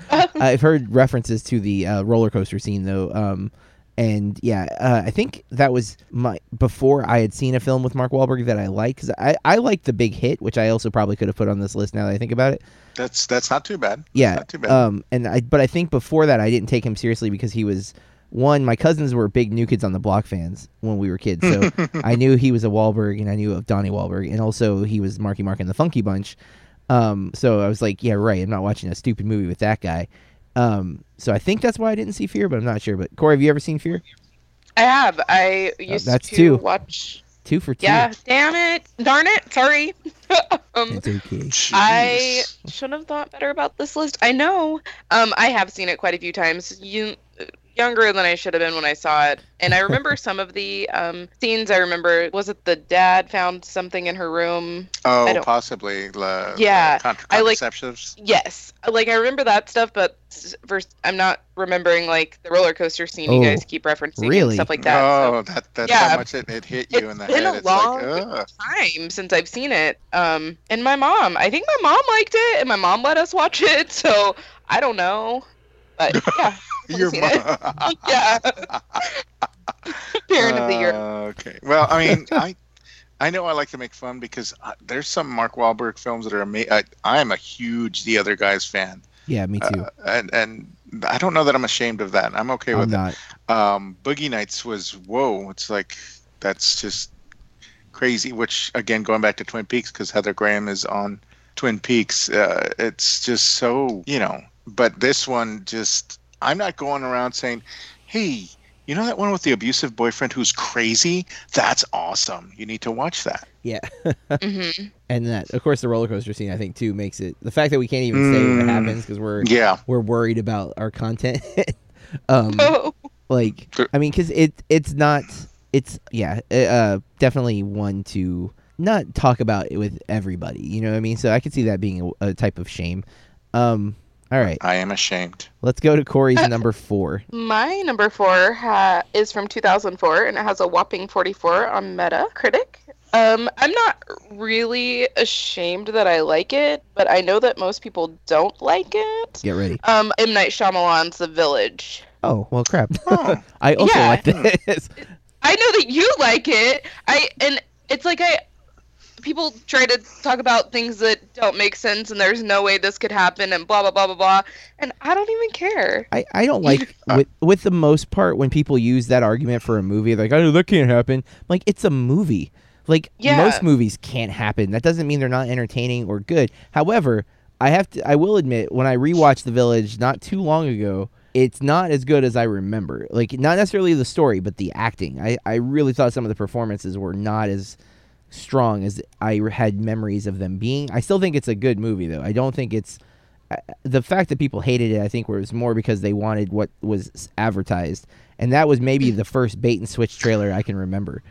(laughs) I've heard references to the uh, roller coaster scene though. Um, and yeah, uh, I think that was my before I had seen a film with Mark Wahlberg that I liked because I I like The Big Hit, which I also probably could have put on this list now that I think about it. That's that's not too bad. Yeah. not too bad. Um, and I, but I think before that, I didn't take him seriously because he was one. My cousins were big New Kids on the Block fans when we were kids, so (laughs) I knew he was a Wahlberg, and I knew of Donnie Wahlberg, and also he was Marky Mark and the Funky Bunch. Um, so I was like, yeah, right. I'm not watching a stupid movie with that guy. Um, so I think that's why I didn't see Fear, but I'm not sure. But Corey, have you ever seen Fear? I have. I used that's to two. watch. Two for two. Yeah, damn it, darn it, sorry. (laughs) um, It's okay. I should have thought better about this list. I know. Um, I have seen it quite a few times. You younger than I should have been when I saw it, and I remember (laughs) some of the um, scenes. I remember was it the dad found something in her room? I Oh, don't- possibly. The, Yeah, the contra- I like- contraceptives. Yes, like I remember that stuff, but first I'm not remembering like the roller coaster scene Oh, you guys keep referencing and really? stuff like that. so- oh, that that's Yeah. how much it, it hit you It's in the been head. a It's long like, ugh. time since I've seen it. Um, and my mom, I think my mom liked it, and my mom let us watch it. (laughs) So I don't know, but (laughs) yeah, (laughs) Your mom. (laughs) yeah. Parent of the year. Uh, okay. Well, I mean, I I know I like to make fun because uh, there's some Mark Wahlberg films that are amazing. I, I am a huge The Other Guys fan, Yeah, me too. uh, and and I don't know that I'm ashamed of that. I'm okay with I'm with not. it. Um, Boogie Nights was whoa. It's like that's just crazy. Which again, going back to Twin Peaks because Heather Graham is on Twin Peaks. Uh, it's just so you know. But this one just I'm not going around saying, hey. You know that one with the abusive boyfriend who's crazy? That's awesome. You need to watch that. Yeah, hmm (laughs) and that of course the roller coaster scene I think too makes it the fact that we can't even say what Mm. happens because we're Yeah. we're worried about our content. (laughs) um, Oh, like I mean, because it it's not it's yeah uh definitely one to not talk about it with everybody. You know what I mean? So I could see that being a, a type of shame. Um, all right, I am ashamed. let's go to Corey's number four. my number four ha- is from 2004, and it has a whopping 44 on Metacritic. Um, I'm not really ashamed that I like it, but I know that most people don't like it. Get ready. Um, M Night Shyamalan's The Village. Oh well, crap. Oh. (laughs) I also Yeah. like this. I know that you like it. I and it's like I people try to talk about things that don't make sense and there's no way this could happen and blah blah blah blah blah. And I don't even care. I, I don't like (laughs) with with the most part when people use that argument for a movie like oh that can't happen. Like it's a movie. Like Yeah. most movies can't happen. That doesn't mean they're not entertaining or good. However I have to I will admit when I rewatched The Village not too long ago it's not as good as I remember. Like not necessarily the story but the acting. I I really thought some of the performances were not as strong as I had memories of them being I still think it's a good movie though I don't think it's I- the fact that people hated it, I think, was more because they wanted what was advertised, and that was maybe hmm. the first bait and switch trailer I can remember.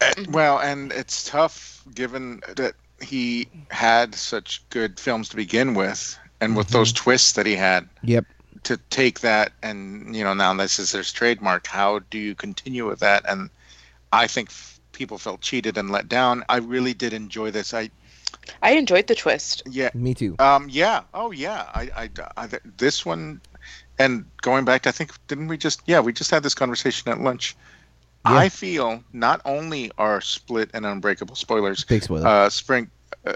Uh, Well, and it's tough given that he had such good films to begin with, and with those mm-hmm. twists that he had, Yep. to take that and you know now this is his trademark. How do you continue with that? And I think f- people felt cheated and let down. I really did enjoy this. I I enjoyed the twist. yeah Me too. um yeah oh yeah I I, I this one and going back to I think didn't we just yeah we just had this conversation at lunch. Yeah. I feel not only are Split and Unbreakable spoilers Big spoiler. uh, Spring uh,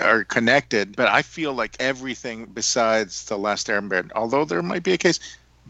are connected, but I feel like everything besides the Last Airbender, although there might be a case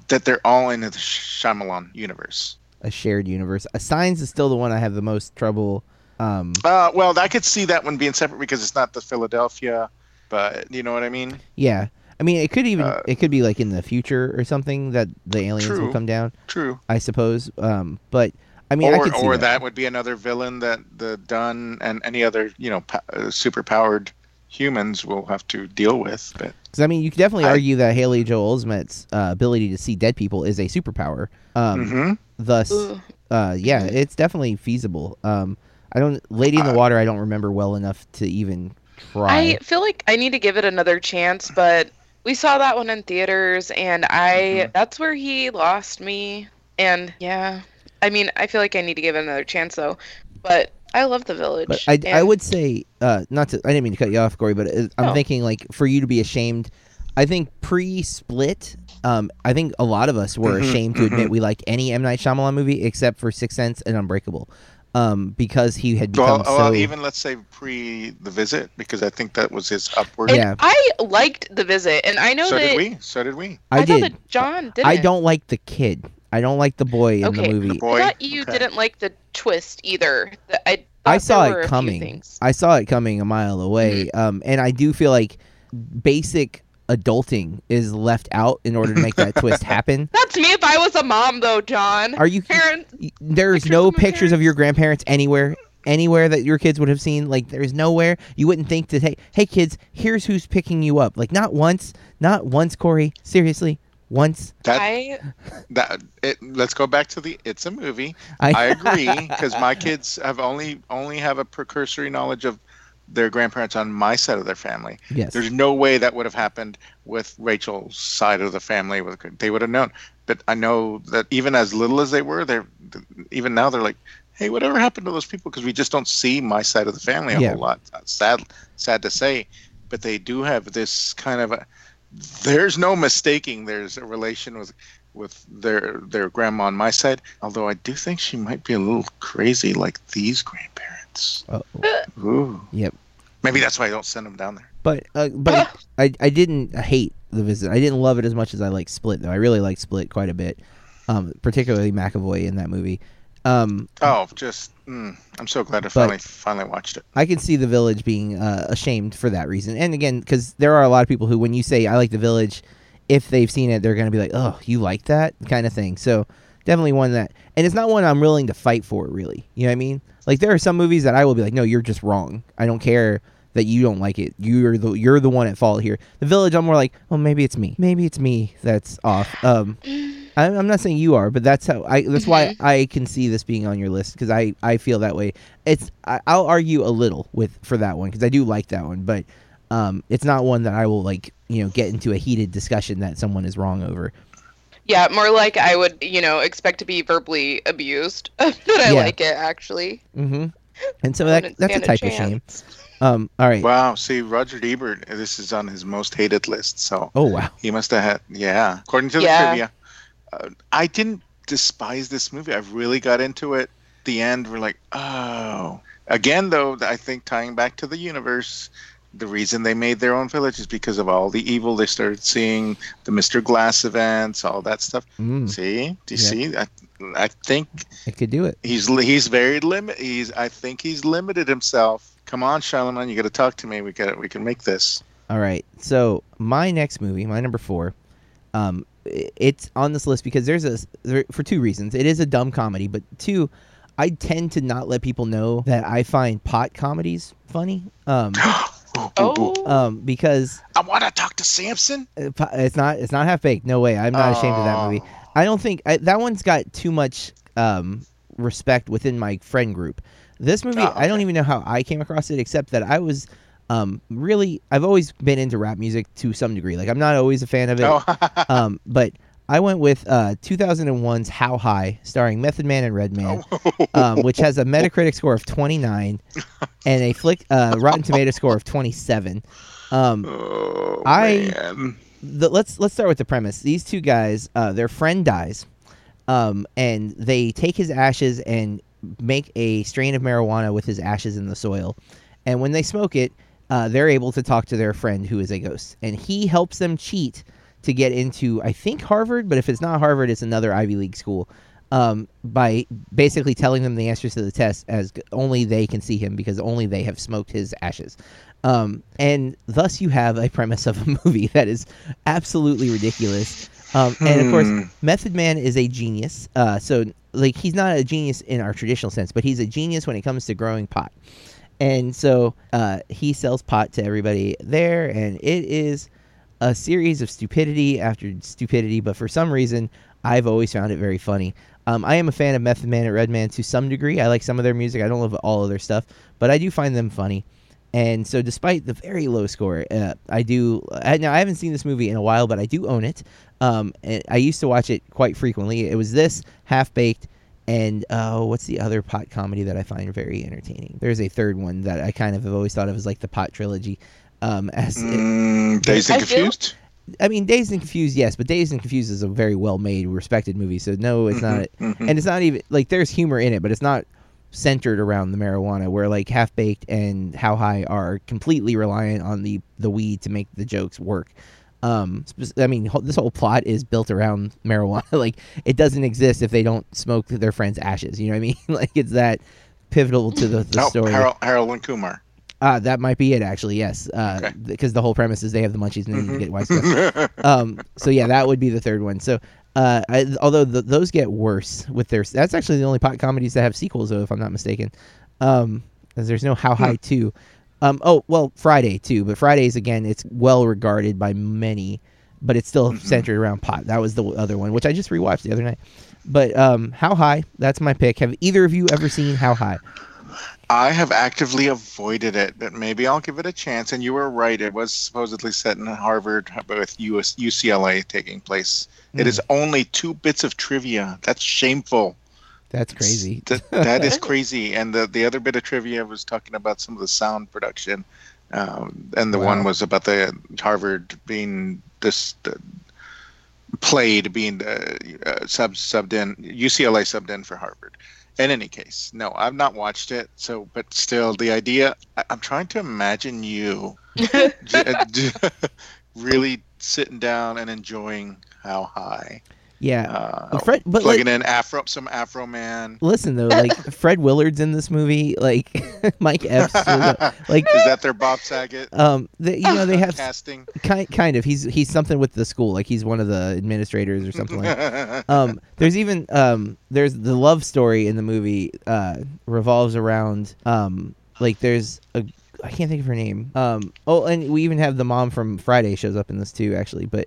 that they're all in the Shyamalan universe. A shared universe. A Signs is still the one I have the most trouble. Um, Uh, well, I could see that one being separate because it's not the Philadelphia, but you know what I mean. yeah. I mean, it could even Uh, it could be like in the future or something that the aliens will come down. True. I suppose. Um, but I mean, I or could see or that. that would be another villain that the Dunn and any other you know pa- uh, super powered humans will have to deal with. But Because I mean, you could definitely I- argue that Haley Joel Osment's uh, ability to see dead people is a superpower. Um, Mhm. Thus, uh, yeah, it's definitely feasible. Um, I don't, Lady in the Uh, Water, I don't remember well enough to even try. I feel like I need to give it another chance, but we saw that one in theaters and I Mhm. that's where he lost me. And yeah. I mean, I feel like I need to give it another chance though. But I love the village. but I, I would say, uh, not to, I didn't mean to cut you off, Corey, but uh, I'm No. thinking like for you to be ashamed. I think pre-split, um, I think a lot of us were Mhm, ashamed to admit mhm. we like any M Night Shyamalan movie except for Sixth Sense and Unbreakable, um, because he had well, become well, so. even let's say pre the visit because I think that was his upward. and yeah. I liked the visit and I know so that did we. So did we. I, thought did. that John didn't. I don't like the kid. I don't like the boy in Okay, the movie. The boy. I thought you Okay. didn't like the twist either. I I saw it coming. I saw it coming a mile away. Mm-hmm. Um, and I do feel like basic adulting is left out in order to make that twist (laughs) happen. That's me if I was a mom though, John. Are you? Parent There's Pictures no of my pictures of your grandparents anywhere anywhere that your kids would have seen. Like there's nowhere you wouldn't think to hey hey kids, here's who's picking you up. Like not once, not once, Corey. Seriously, once. That I that it. Let's go back to the. It's a movie. I, I (laughs) agree because my kids have only only have a precursory knowledge of their grandparents on my side of their family. yes. There's no way that would have happened with Rachel's side of the family. With they would have known. But I know that even as little as they were, they're even now they're like, hey, whatever happened to those people? Because we just don't see my side of the family a Yeah. whole lot. Sad, sad to say, but they do have this kind of a. There's no mistaking. There's a relation with with their their grandma on my side. Although I do think she might be a little crazy, like these grandparents. Uh-oh. Ooh. Yep. Maybe that's why I don't send them down there. But uh, but I I didn't hate the visit. I didn't love it as much as I like Split though. I really like Split quite a bit, um, particularly McAvoy in that movie. Um, Oh, just mm, I'm so glad I finally finally watched it. I can see the Village being uh, ashamed for that reason. And again, because there are a lot of people who, when you say I like the Village, if they've seen it, they're going to be like, "Oh, you like that?" kind of thing. So definitely one that, and it's not one I'm willing to fight for. Really, you know what I mean? Like there are some movies that I will be like, "No, you're just wrong. I don't care." That you don't like it, you're the you're the one at fault here. The village, I'm more like, oh, maybe it's me, maybe it's me that's off. Um, I'm, I'm not saying you are, but that's how I. That's why I can see this being on your list because I I feel that way. It's I, I'll argue a little with for that one because I do like that one, but um, it's not one that I will like you know get into a heated discussion that someone is wrong over. yeah, more like I would, you know, expect to be verbally abused. (laughs) but I Yeah. like it actually. hmm (laughs) And so that Wouldn't that's a stand type of shame. chance. Um, all right. Wow. See, Roger Ebert, this is on his most hated list. So Oh wow. he must have had, yeah. According to the Yeah. trivia, I didn't despise this movie. I really got into it. The end, we're like, oh. Again, though, I think tying back to the universe, the reason they made their own village is because of all the evil they started seeing, the Mr. Glass events, all that stuff. Mm, See, do you Yeah. see? I, I think I could do it. he's he's very limit. He's I think he's limited himself. Come on, Charlemagne, you got to talk to me. We got we can make this. All right. So my next movie, my number four, um, it's on this list because there's a there, for two reasons. It is a dumb comedy, but two, I tend to not let people know that I find pot comedies funny. Um, (gasps) Oh, um, because I want to talk to Samson. uh, it's not it's not half baked. No way. I'm not ashamed of that movie. Oh. I don't think I, that one's got too much um, respect within my friend group. This movie, Oh, I don't even know how I came across it, except that I was um, really I've always been into rap music to some degree. Like I'm not always a fan of it, Oh, (laughs) um, but I went with uh, 2001's How High, starring Method Man and Redman, um, which has a Metacritic score of 29 (laughs) and a flick uh, Rotten Tomato score of 27. Um, oh, I- the, let's let's start with the premise. These two guys, uh, their friend dies, um, and they take his ashes and make a strain of marijuana with his ashes in the soil. And when they smoke it, uh, they're able to talk to their friend who is a ghost, and he helps them cheat to get into I think Harvard, but if it's not Harvard, it's another Ivy League school. Um, by basically telling them the answers to the test as only they can see him because only they have smoked his ashes. Um, and thus you have a premise of a (laughs) movie that is absolutely ridiculous. Um, and of Hmm. course, Method Man is a genius. Uh, so like he's not a genius in our traditional sense, but he's a genius when it comes to growing pot. And so uh, he sells pot to everybody there, and it is a series of stupidity after stupidity. But for some reason, I've always found it very funny. Um, I am a fan of Method Man and Redman to some degree. I like some of their music. I don't love all of their stuff, but I do find them funny. And so, despite the very low score, uh, I do. I, now, I haven't seen this movie in a while, but I do own it. Um, I used to watch it quite frequently. It was this, Half Baked, and uh, what's the other pot comedy that I find very entertaining? There's a third one that I kind of have always thought of as like the pot trilogy. Um, as Mm, Dazed and I feel- Confused. I mean, Dazed and Confused, yes, but Dazed and Confused is a very well made, respected movie. So no, it's not. Mhm. And it's not even like there's humor in it, but it's not centered around the marijuana. Where like Half Baked and How High are completely reliant on the the weed to make the jokes work. Um, I mean, this whole plot is built around marijuana. (laughs) like it doesn't exist if they don't smoke their friend's ashes. You know what I mean? (laughs) like it's that pivotal to the, the oh, story. Harold, Harold and Kumar. Ah, that might be it actually. Yes, Okay. because the whole premise is they have the munchies and they Mhm. get wise (laughs) um so yeah that would be the third one so uh I, although th those get worse with their that's actually the only pot comedies that have sequels though if i'm not mistaken Um, there's no How Hmm. High two. Um, oh well, Friday too, but Fridays again, it's well regarded by many, but it's still Mhm. centered around pot. That was the other one, which I just rewatched the other night. But um, How High? That's my pick. Have either of you ever seen How High? I have actively avoided it, but maybe I'll give it a chance. And you were right; it was supposedly set in Harvard, with US, UCLA taking place. It Hmm. is only two bits of trivia. That's shameful. That's crazy. That, that is (laughs) crazy. And the the other bit of trivia was talking about some of the sound production, um, and the Wow. one was about the Harvard being this. Uh, played being uh, uh, sub subbed in UCLA subbed in for Harvard. In any case, no, I've not watched it. So, but still, the idea. I, I'm trying to imagine you (laughs) (laughs) really sitting down and enjoying how high. Yeah, Uh, Fred, but like, plugging in Afro, some Afro man. listen though, like (laughs) Fred Willard's in this movie, like (laughs) Mike Epps, (laughs) like is that their Bob Saget um, the, you know they have casting? kind kind of he's he's something with the school, like he's one of the administrators or something like. um there's even um there's the love story in the movie uh revolves around um like there's a I can't think of her name. Um oh and we even have the mom from Friday shows up in this too actually, but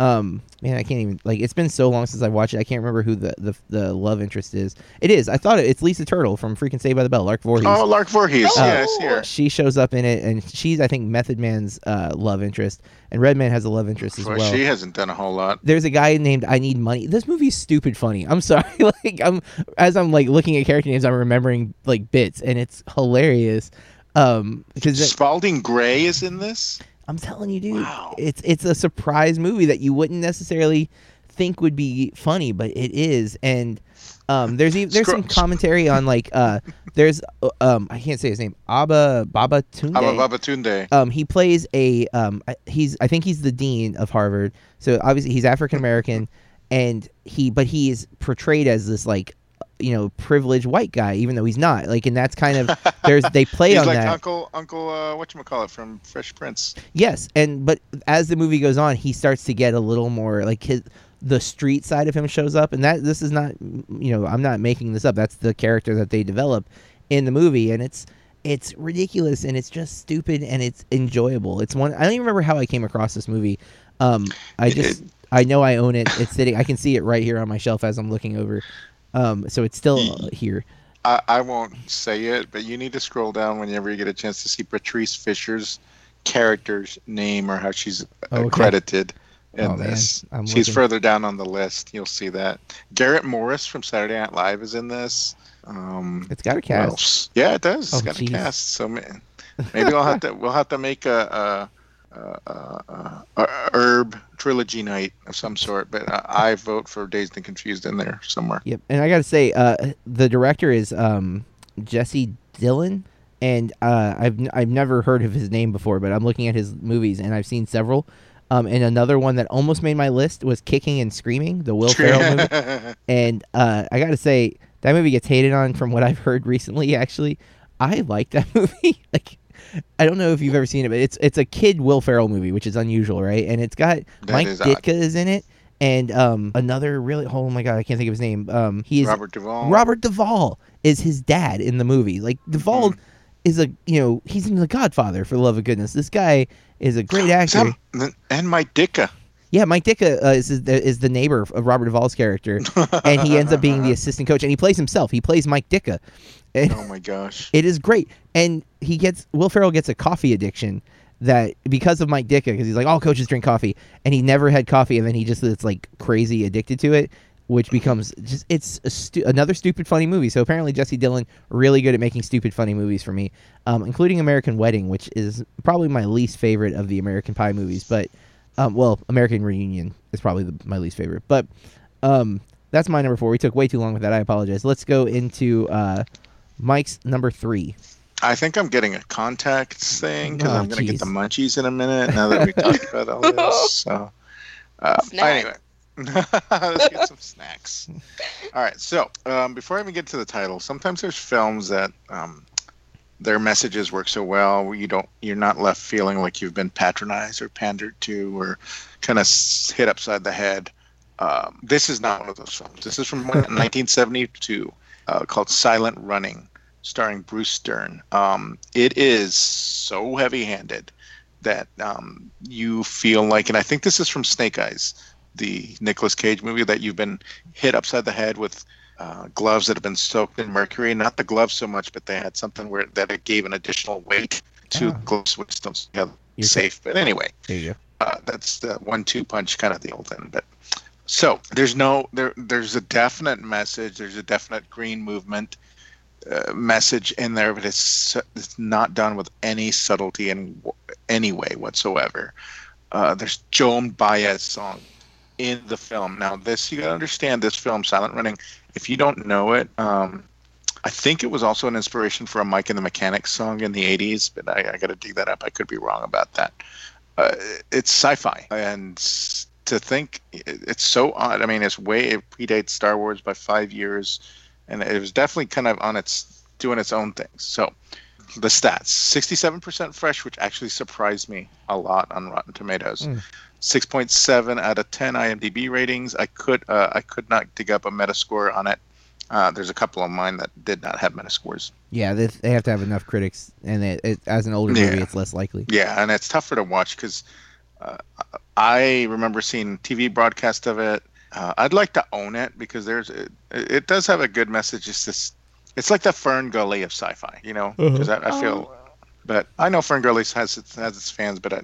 um man I can't even like it's been so long since I watched it. I can't remember who the the, the love interest is. It is. I thought it, it's Lisa Turtle from freaking Saved by the Bell, Lark Voorhees. oh, Lark Voorhees. Oh. yes, here. She shows up in it and she's I think Method Man's uh love interest and Redman has a love interest as Well, well she hasn't done a whole lot. there's a guy named I Need Money. This movie's stupid funny. I'm (laughs) sorry. like I'm as I'm like looking at character names, I'm remembering like bits, and it's hilarious. Um, because Spalding Gray is in this. I'm telling you, dude, Wow. it's it's a surprise movie that you wouldn't necessarily think would be funny, but it is. And um, there's even there's some commentary on like uh, there's uh, um, I can't say his name, Abba Baba Tunde. Obba Babatunde. Um, he plays a um, he's I think he's the dean of Harvard. So obviously he's African American, and he but he is portrayed as this like you know privileged white guy, even though he's not. Like, and that's kind of there's they (laughs) play He's on like that. Uncle Uncle uh, what you call it from Fresh Prince. Yes, and but as the movie goes on, he starts to get a little more like his the street side of him shows up, and that this is not you know I'm not making this up. That's the character that they develop in the movie, and it's it's ridiculous and it's just stupid and it's enjoyable. It's one I don't even remember how I came across this movie. Um, I just I know I own it. It's sitting. I can see it right here on my shelf as I'm looking over. Um, so it's still here. I, I won't say it, but you need to scroll down whenever you get a chance to see Patrice Fisher's character's name or how she's okay. credited in Oh, this. She's looking. further down on the list. You'll see that. Garrett Morris from Saturday Night Live is in this. Um, It's got a cast. Yeah, it does. It's Oh, got jeez. a cast. So ma- maybe I'll have to. We'll have to make a. a, a, a herb trilogy night of some sort, but I, I vote for Dazed and Confused in there somewhere. Yep, and I got to say, uh, the director is um, Jesse Dylan, and uh, I've n- I've never heard of his name before, but I'm looking at his movies and I've seen several. Um, and another one that almost made my list was Kicking and Screaming, the Will Ferrell (laughs) movie. And uh, I got to say, that movie gets hated on from what I've heard recently. Actually, I like that (laughs) movie. like, I don't know if you've ever seen it, but it's it's a kid Will Ferrell movie, which is unusual, right? And it's got That Mike is odd. Ditka is in it, and um, another really oh my god, I can't think of his name. Um, he is Robert Duvall. Robert Duvall is his dad in the movie. Like Duvall Mm-hmm. is a you know he's in The Godfather for the love of goodness. This guy is a great (gasps) actor. Some- and Mike Ditka. Yeah, Mike Ditka uh, is is the, is the neighbor of Robert Duvall's character, (laughs) and he ends up being the assistant coach, and he plays himself. He plays Mike Ditka. Oh my gosh. (laughs) it is great, and he gets Will Ferrell gets a coffee addiction that because of Mike Ditka, because he's like all coaches drink coffee, and he never had coffee, and then he just it's like crazy addicted to it, which becomes just it's a stu- another stupid funny movie. So apparently Jesse Dylan really good at making stupid funny movies for me, um, including American Wedding, which is probably my least favorite of the American Pie movies, but um, well, American Reunion is probably the, my least favorite, but um, that's my number four. We took way too long with that. I apologize. Let's go into uh, Mike's number three. I think I'm getting a contacts thing because Oh, I'm going to get the munchies in a minute now that we talked about all this. (laughs) So, uh, anyway, (laughs) let's get some snacks. All right. So, um, before I even get to the title, sometimes there's films that um, their messages work so well you don't, you're not left feeling like you've been patronized or pandered to or kind of hit upside the head. Um, this is not one of those films. This is from (laughs) 1972 uh, called Silent Running. Starring Bruce Dern. Um, it is so heavy-handed that um, you feel like, and I think this is from Snake Eyes, the Nicolas Cage movie, that you've been hit upside the head with uh, gloves that have been soaked in mercury. Not the gloves so much, but they had something where that it gave an additional weight to Oh. gloves, which don't safe. But anyway, There you go. uh, that's the one-two punch kind of the old end. But so there's no there. There's a definite message. There's a definite green movement uh, message in there, but it's it's not done with any subtlety in any way whatsoever. Uh, there's Joan Baez song in the film. Now this you gotta understand. This film, Silent Running. If you don't know it, um, I think it was also an inspiration for a Mike and the Mechanics song in the '80s, but I, I got to dig that up. I could be wrong about that. Uh, it's sci-fi, and to think it's so odd. I mean, it's way it predates Star Wars by five years, and it was definitely kind of on its doing its own things. So the stats: sixty-seven percent fresh, which actually surprised me a lot on Rotten Tomatoes. Mm. 6.7 out of 10 IMDb ratings. I could uh, I could not dig up a Metascore on it. Uh, there's a couple of mine that did not have Metascores. Yeah, they, they have to have enough critics, and it, it, as an older movie, Yeah. it's less likely. Yeah, and it's tougher to watch because uh, I remember seeing TV broadcast of it. Uh, I'd like to own it because there's it, it does have a good message. It's this, it's like the Fern Gully of sci-fi, you know. Because I, I feel, but I know Fern Gully has its, has its fans, but I,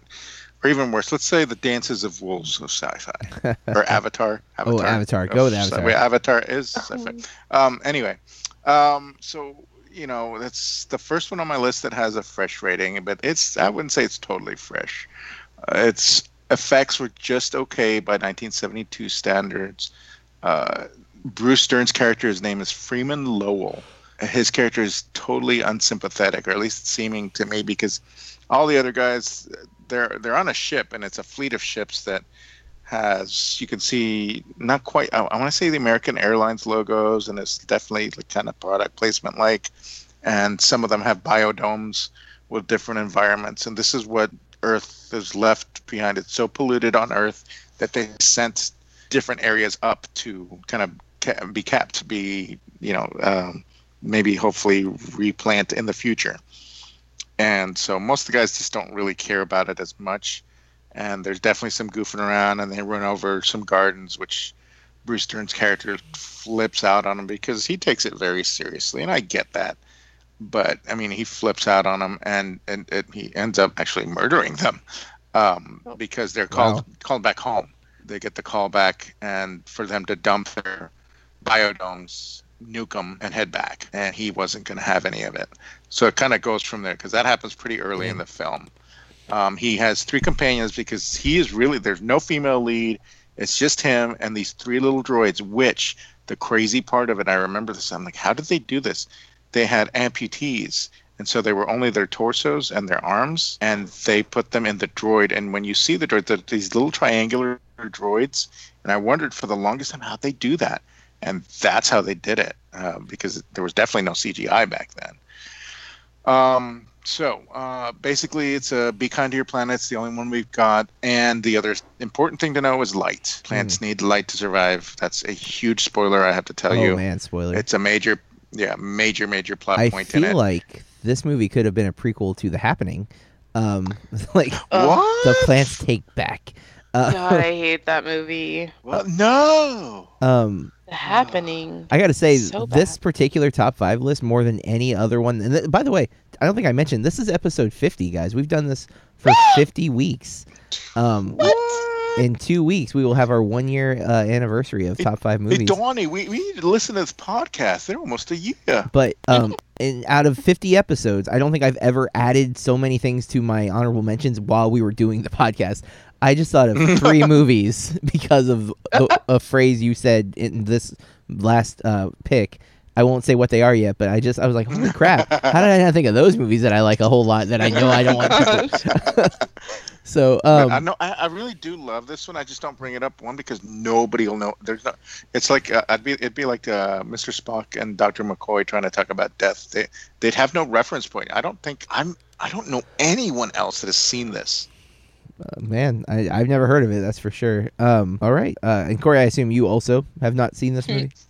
or even worse, let's say the Dances of Wolves of sci-fi (laughs) or Avatar. Oh, Avatar. Go with of sci- Avatar. wait, Avatar is sci-fi. Um, anyway, um, so you know that's the first one on my list that has a fresh rating, but it's I wouldn't say it's totally fresh. Uh, its effects were just okay by 1972 standards. Uh, Bruce Dern's character, his name is Freeman Lowell. His character is totally unsympathetic, or at least seeming to me, because all the other guys they're they're on a ship, and it's a fleet of ships that has you can see not quite I, I want to say the American Airlines logos and it's definitely like kind of product placement like and some of them have biodomes with different environments and this is what Earth is left behind it's so polluted on Earth that they sent different areas up to kind of be kept be you know um, maybe hopefully replant in the future. And so most of the guys just don't really care about it as much. And there's definitely some goofing around and they run over some gardens which bruce dern's character flips out on him because he takes it very seriously. And i get that but i mean he flips out on them and and, and he ends up actually murdering them um, because they're called Wow. called back home they get the call back and for them to dump their biodomes nuke them and head back and he wasn't going to have any of it so it kind of goes from there because that happens pretty early in the film um, he has three companions because he is really there's no female lead. It's just him and these three little droids. Which the crazy part of it, I remember this. I'm like, how did they do this? They had amputees, and so they were only their torsos and their arms, and they put them in the droid. And when you see the droid, they're these little triangular droids, and I wondered for the longest time how they do that, and that's how they did it uh, because there was definitely no CGI back then. Um, so uh, basically, it's a be kind to your planet. It's the only one we've got. And the other important thing to know is light. Plants need light to survive. That's a huge spoiler. I have to tell oh you. man, spoiler! It's a major, yeah, major, major plot I point in feel it. like this movie could have been a prequel to The Happening. Um, (laughs) like what? the plants take back. Uh, God, I hate that movie. What? No. um, The Happening. I got to say, So this particular top five list more than any other one. And th- by the way, I don't think I mentioned this is episode fifty, guys. We've done this for (gasps) fifty weeks. Um, in two weeks, we will have our one year uh, anniversary of top five Hey, movies. Donnie, we, we need to listen to this podcast. They're almost a year. But (laughs) um, in, out of 50 episodes, I don't think I've ever added so many things to my honorable mentions while we were doing the podcast. I just thought of (laughs) three movies (laughs) because of a, a phrase you said in this last uh, pick. I won't say what they are yet, but I just I was like, holy crap! How did I not think of those movies that I like a whole lot that I know I don't want people? So um, I know. I, I really do love this one. I just don't bring it up one because nobody will know. There's no. It's like uh, I'd be. It'd be like uh, Mr. Spock and Dr. McCoy trying to talk about death. They they'd have no reference point. I don't think I'm. I don't know anyone else that has seen this. Uh, man, I, I've never heard of it. That's for sure. Um, all right, uh, and Corey, I assume you also have not seen this movie. (laughs)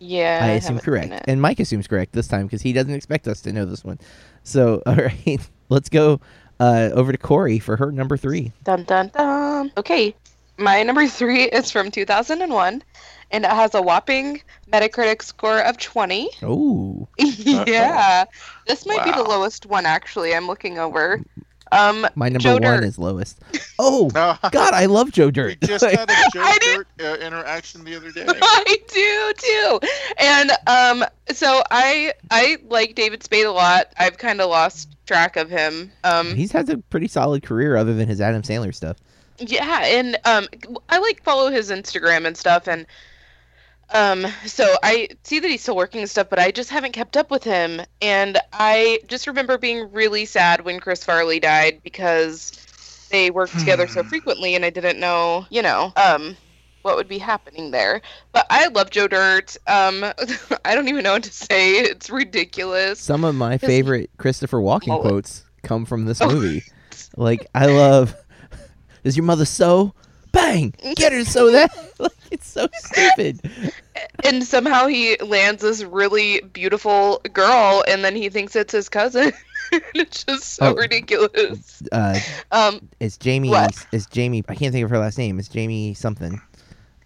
Yeah. I assume haven't seen correct, it. and Mike assumes correct this time because he doesn't expect us to know this one. So, (laughs) all right, let's go uh, over to Corey for her number three. Dun dun dun. Okay, my number three is from 2001, and it has a whopping Metacritic score of 20. Oh, (laughs) yeah, this might be the lowest one actually. I'm looking over. Um, my number Joe one Dirt. is lowest. Oh No, (laughs) God, I love Joe Dirt. we just had a (laughs) Joe I Dirt uh, interaction the other day. (laughs) I do too. And um, so I I like David Spade a lot. I've kind of lost track of him. Um, He's had a pretty solid career other than his Adam Sandler stuff. Yeah, and um, I like follow his Instagram and stuff, and um, so I see that he's still working and stuff, but I just haven't kept up with him, and I just remember being really sad when Chris Farley died because they worked together so Hmm. frequently, and I didn't know, you know, um, what would be happening there. But I love Joe Dirt. Um, (laughs) I don't even know what to say. It's ridiculous. Some of my favorite Christopher Walken mullet. quotes come from this (laughs) movie. Like I love. (laughs) "Is your mother sew? Bang! Get her so that. (laughs) like, it's so stupid. and somehow he lands this really beautiful girl and then he thinks it's his cousin (laughs) it's just so Oh. ridiculous Uh, um it's Jamie. What? It's Jamie. I can't think of her last name. It's Jamie something.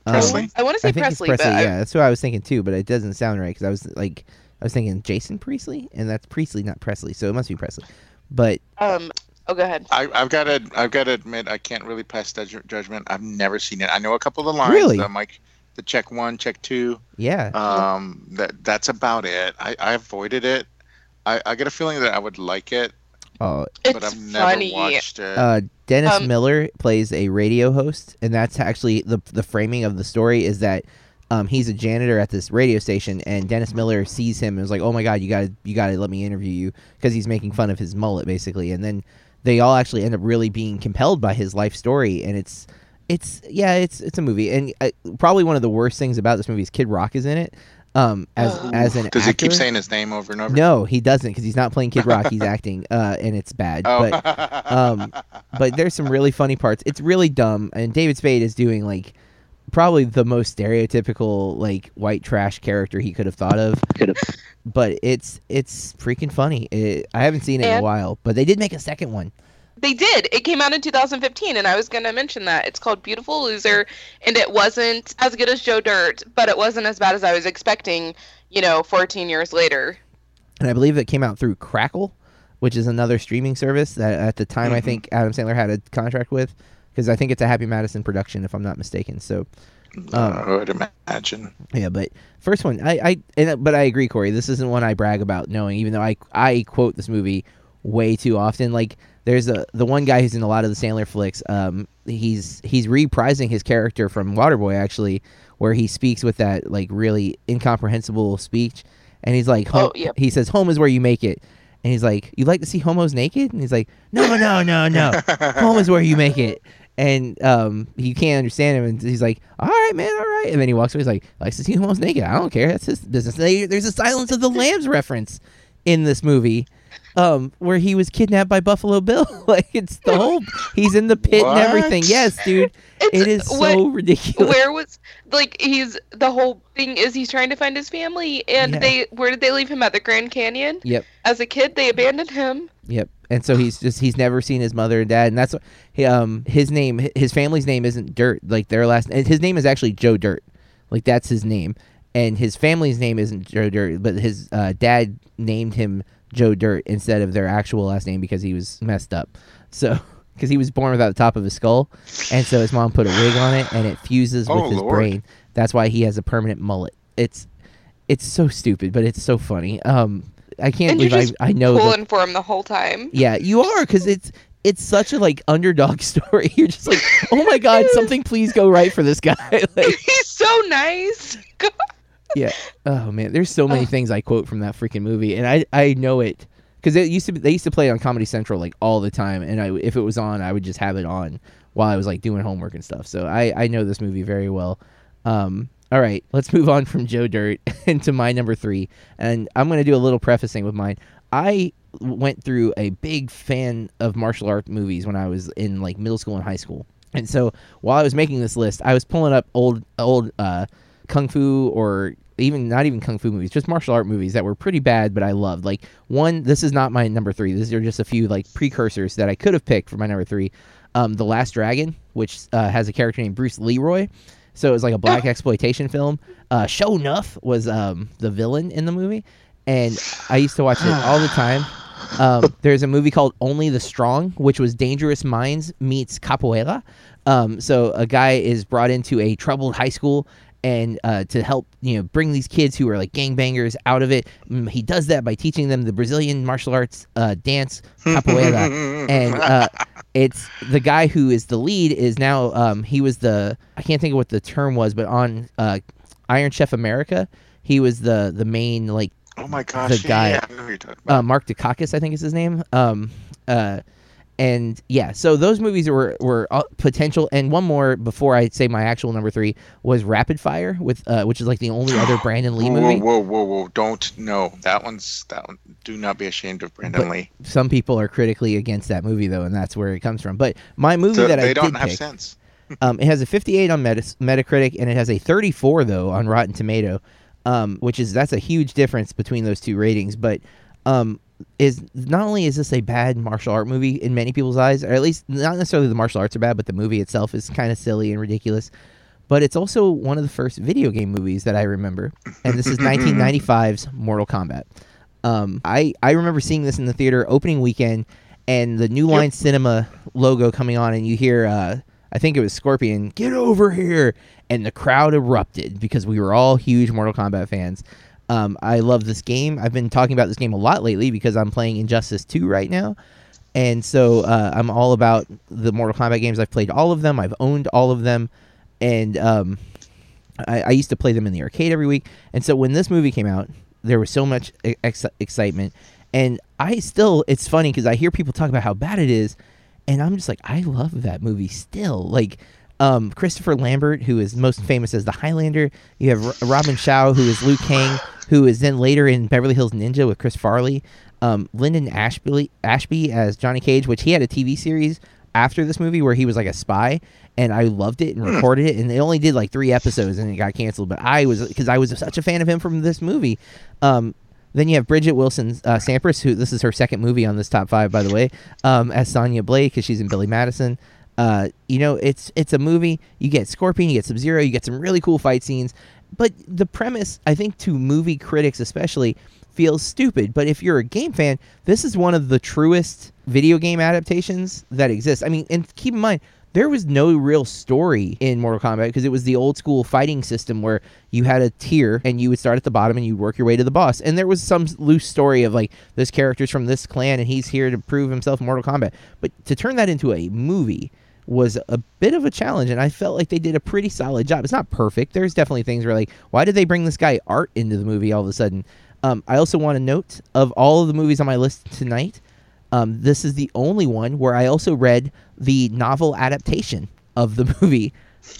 Um, Presley? i want to say I think presley, it's Presley. but I- Yeah, that's what I was thinking too. But it doesn't sound right because I was like, I was thinking Jason Priestley, and that's Priestley, not Presley. So it must be Presley. But um oh go ahead I, I've got to I've got to admit I can't really pass that ju- judgment. I've never seen it. I know a couple of the lines. Really? I'm like the check one, check two. yeah, Um, that that's about it. I, I avoided it. I, I get a feeling that I would like it, oh, it's but I've never funny watched it. uh, Dennis Um, Miller plays a radio host, and that's actually the the framing of the story is that um, he's a janitor at this radio station, and Dennis Miller sees him and is like, "Oh my God, you got to you got to let me interview you," because he's making fun of his mullet basically, and then they all actually end up really being compelled by his life story, and it's it's yeah, it's it's a movie, and uh, probably one of the worst things about this movie is Kid Rock is in it, um, as Oh. as an Does he keep saying his name over and over? No, he doesn't because he's not playing Kid Rock. He's acting, uh, and it's bad. Oh. But um, but there's some really funny parts. It's really dumb, and David Spade is doing like probably the most stereotypical like white trash character he could have thought of. But it's it's freaking funny. It, I haven't seen it in a while, but they did make a second one. they did it came out in 2015 and i was going to mention that it's called beautiful loser and it wasn't as good as joe dirt but it wasn't as bad as i was expecting you know 14 years later and I believe it came out through Crackle, which is another streaming service that at the time I Mhm. think Adam Sandler had a contract with, because I think it's a Happy Madison production if I'm not mistaken. So Um, I would imagine. yeah, but first one, I I and, but I agree, Corey. This isn't one I brag about knowing, even though I I quote this movie way too often. Like there's a the one guy who's in a lot of the Sandler flicks. Um, he's he's reprising his character from Waterboy actually, where he speaks with that like really incomprehensible speech, and he's like, Oh, home, yep. he says, "Home is where you make it," and he's like, "You like to see homos naked?" And he's like, "No, no, no, no, (laughs) home is where you make it." And um, he can't understand him, and he's like, "All right, man, all right." And then he walks away. He's like, "Likes to see naked. I don't care. That's his business." They, there's a Silence of the (laughs) Lambs reference in this movie, um, where he was kidnapped by Buffalo Bill. (laughs) like it's the whole he's in the pit and everything. Yes, dude, (laughs) it's, it is so what- ridiculous. where was like he's the whole thing is he's trying to find his family and Yeah. they where did they leave him at the grand canyon Yep. as a kid they abandoned him Yep. And so he's just he's never seen his mother and dad, and that's what he, um his name his family's name isn't Dirt like their last and his name is actually Joe Dirt, like that's his name, and his family's name isn't Joe Dirt, but his uh, dad named him Joe Dirt instead of their actual last name because he was messed up, so (laughs) because he was born without the top of his skull, and so his mom put a wig on it and it fuses with Oh, his Lord. brain. That's why he has a permanent mullet. It's it's so stupid, but it's so funny. Um, I can't And believe I I know pulling for him the whole time yeah, you are because it's it's such a like underdog (laughs) story. You're just like, oh my god, (laughs) something please go right for this guy. (laughs) like, he's so nice God. yeah. Oh man, there's so many Ugh. things I quote from that freaking movie, and I I know it because it used to be, they used to play it on Comedy Central like all the time, and I if it was on, I would just have it on while I was like doing homework and stuff. So I I know this movie very well. Um. All right, let's move on from Joe Dirt (laughs) into my number three, and I'm gonna do a little prefacing with mine. I went through a big fan of martial art movies when I was in like middle school and high school. And so while I was making this list, I was pulling up old old uh, kung fu or even not even kung fu movies, just martial art movies that were pretty bad, but I loved. Like one, this is not my number three. These are just a few like precursors that I could have picked for my number three. Um, the Last Dragon, which uh, has a character named Bruce Leroy. So it was like a black (laughs) exploitation film. Uh, Sho'nuff was um, the villain in the movie, and I used to watch it all the time. Um, (sighs) there's a movie called Only the Strong, which was Dangerous Minds meets Capoeira. Um, so a guy is brought into a troubled high school and uh, to help you know bring these kids who are like gangbangers out of it. Mm, He does that by teaching them the Brazilian martial arts uh, dance capoeira, (laughs) and uh, it's the guy who is the lead is now um, he was the I can't think of what the term was, but on uh, Iron Chef America, he was the the main like Oh my gosh, the guy- yeah, I know who you're talking about. uh, Mark Dacascos, I think is his name. Um, uh, and yeah, so those movies were were uh, potential. And one more before I say my actual number three was Rapid Fire with uh, which is like the only other (gasps) Brandon Lee whoa, movie. whoa, whoa, whoa! Whoa, don't no. That one's that one. Do not be ashamed of Brandon But- Lee. Some people are critically against that movie though, and that's where it comes from. But my movie So that they I don't have pick, sense. (laughs) Um, it has a 58 on Metas- Metacritic and it has a 34 though on Rotten Tomato, um, which is that's a huge difference between those two ratings. But um, is not only is this a bad martial art movie in many people's eyes, or at least not necessarily the martial arts are bad, but the movie itself is kind of silly and ridiculous. But it's also one of the first video game movies that I remember, and this is (laughs) 1995's Mortal Kombat. Um, I I remember seeing this in the theater opening weekend, and the New Line Cinema logo coming on, and you hear uh, I think it was Scorpion, get over here, and the crowd erupted because we were all huge Mortal Kombat fans. Um, I love this game. I've been talking about this game a lot lately because I'm playing Injustice 2 right now. And so uh, I'm all about the Mortal Kombat games. I've played all of them. I've owned all of them, and um, I, I used to play them in the arcade every week. And so when this movie came out, there was so much ex- excitement. And I still, it's funny because I hear people talk about how bad it is, and I'm just like, I love that movie still. Like um, Christopher Lambert, who is most famous as the Highlander. You have R- Robin Shou, who is Liu Kang, who is then later in Beverly Hills Ninja with Chris Farley. Um, Linden Ashby, Ashby as Johnny Cage, which he had a TV series after this movie where he was like a spy, and I loved it and recorded it, and they only did like three episodes and it got canceled. But I was because I was such a fan of him from this movie. Um, then you have Bridgette Wilson uh, Sampras, who this is her second movie on this top five, by the way, um, as Sonya Blade because she's in Billy Madison. Uh, you know, it's it's a movie. You get Scorpion, you get Sub Zero, you get some really cool fight scenes. But the premise, I think, to movie critics especially, feels stupid. But if you're a game fan, this is one of the truest video game adaptations that exists. I mean, and keep in mind, there was no real story in Mortal Kombat because it was the old school fighting system where you had a tier and you would start at the bottom and you'd work your way to the boss. And there was some loose story of like this character's from this clan and he's here to prove himself in Mortal Kombat. But to turn that into a movie was a bit of a challenge and I felt like they did a pretty solid job. It's not perfect. There's definitely things where like why did they bring this guy art into the movie all of a sudden? Um, I also want to note of all of the movies on my list tonight, um, this is the only one where I also read the novel adaptation of the (laughs) movie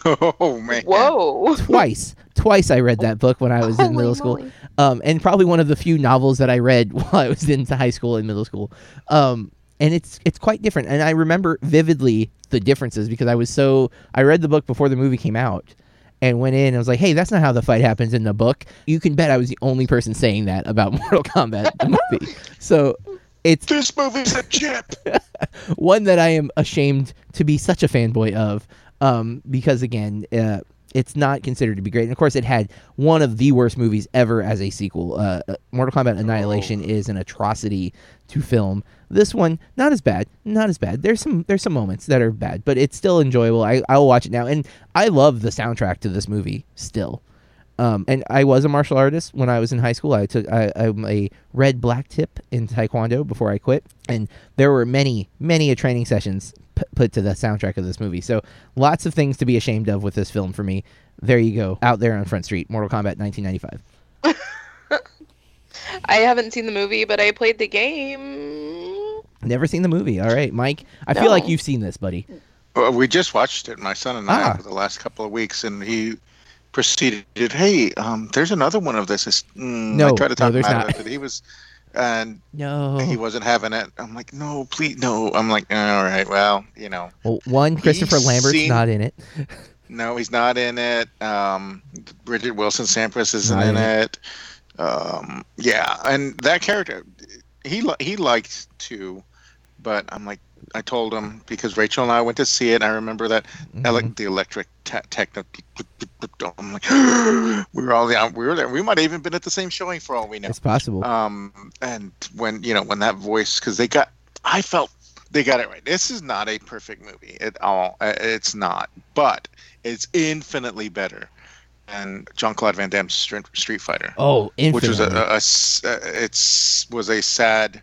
Oh man. Whoa. (laughs) twice. twice I read that book when I was in Holy middle school, um, and probably one of the few novels that I read (laughs) while I was into high school and middle school. Um, and it's it's quite different, and I remember vividly the differences because I was so I read the book before the movie came out. And went in and was like, "Hey, that's not how the fight happens in the book." You can bet I was the only person saying that about (laughs) Mortal Kombat the movie. So it's This movie's a chip. (laughs) one that I am ashamed to be such a fanboy of, um, because again, uh, it's not considered to be great. And of course, it had one of the worst movies ever as a sequel. Uh, uh, Mortal Kombat Annihilation is an atrocity to film. This one, not as bad, not as bad. There's some there's some moments that are bad, but it's still enjoyable. I I'll watch it now, and I love the soundtrack to this movie still. Um, and I was a martial artist when I was in high school. I took I, I'm a red black tip in Taekwondo before I quit, and there were many many a training sessions p- put to the soundtrack of this movie. So lots of things to be ashamed of with this film for me. There you go, out there on Front Street, Mortal Kombat 1995. (laughs) I haven't seen the movie, but I played the game. Never seen the movie. All right, Mike. I feel like you've seen this, buddy. Well, we just watched it, my son and I, Ah. over the last couple of weeks, and he proceeded. Hey, um, there's another one of this. It's, mm, No, I tried to no, talk there's him out not. of it. He was, and No. he wasn't having it. I'm like, no, please, no. I'm like, all right, well, you know. Well, one, Christopher Lambert's seen- not in it. No, he's not in it. Um, Bridgette Wilson Sampras isn't Not in in it. Um, yeah, and that character, he he liked to, but I'm like, I told him because Rachel and I went to see it. I remember that ele- Mhm. the electric te- techno. I'm like, (gasps) we were all there. We were there. We might have even been at the same showing for all we know. It's possible. Um, and when you know when that voice, because they got, I felt they got it right. This is not a perfect movie at all. Uh, It's not, but it's infinitely better than Jean-Claude Van Damme's Street Fighter, oh, infinitely. which was a, a- a uh, it's was a sad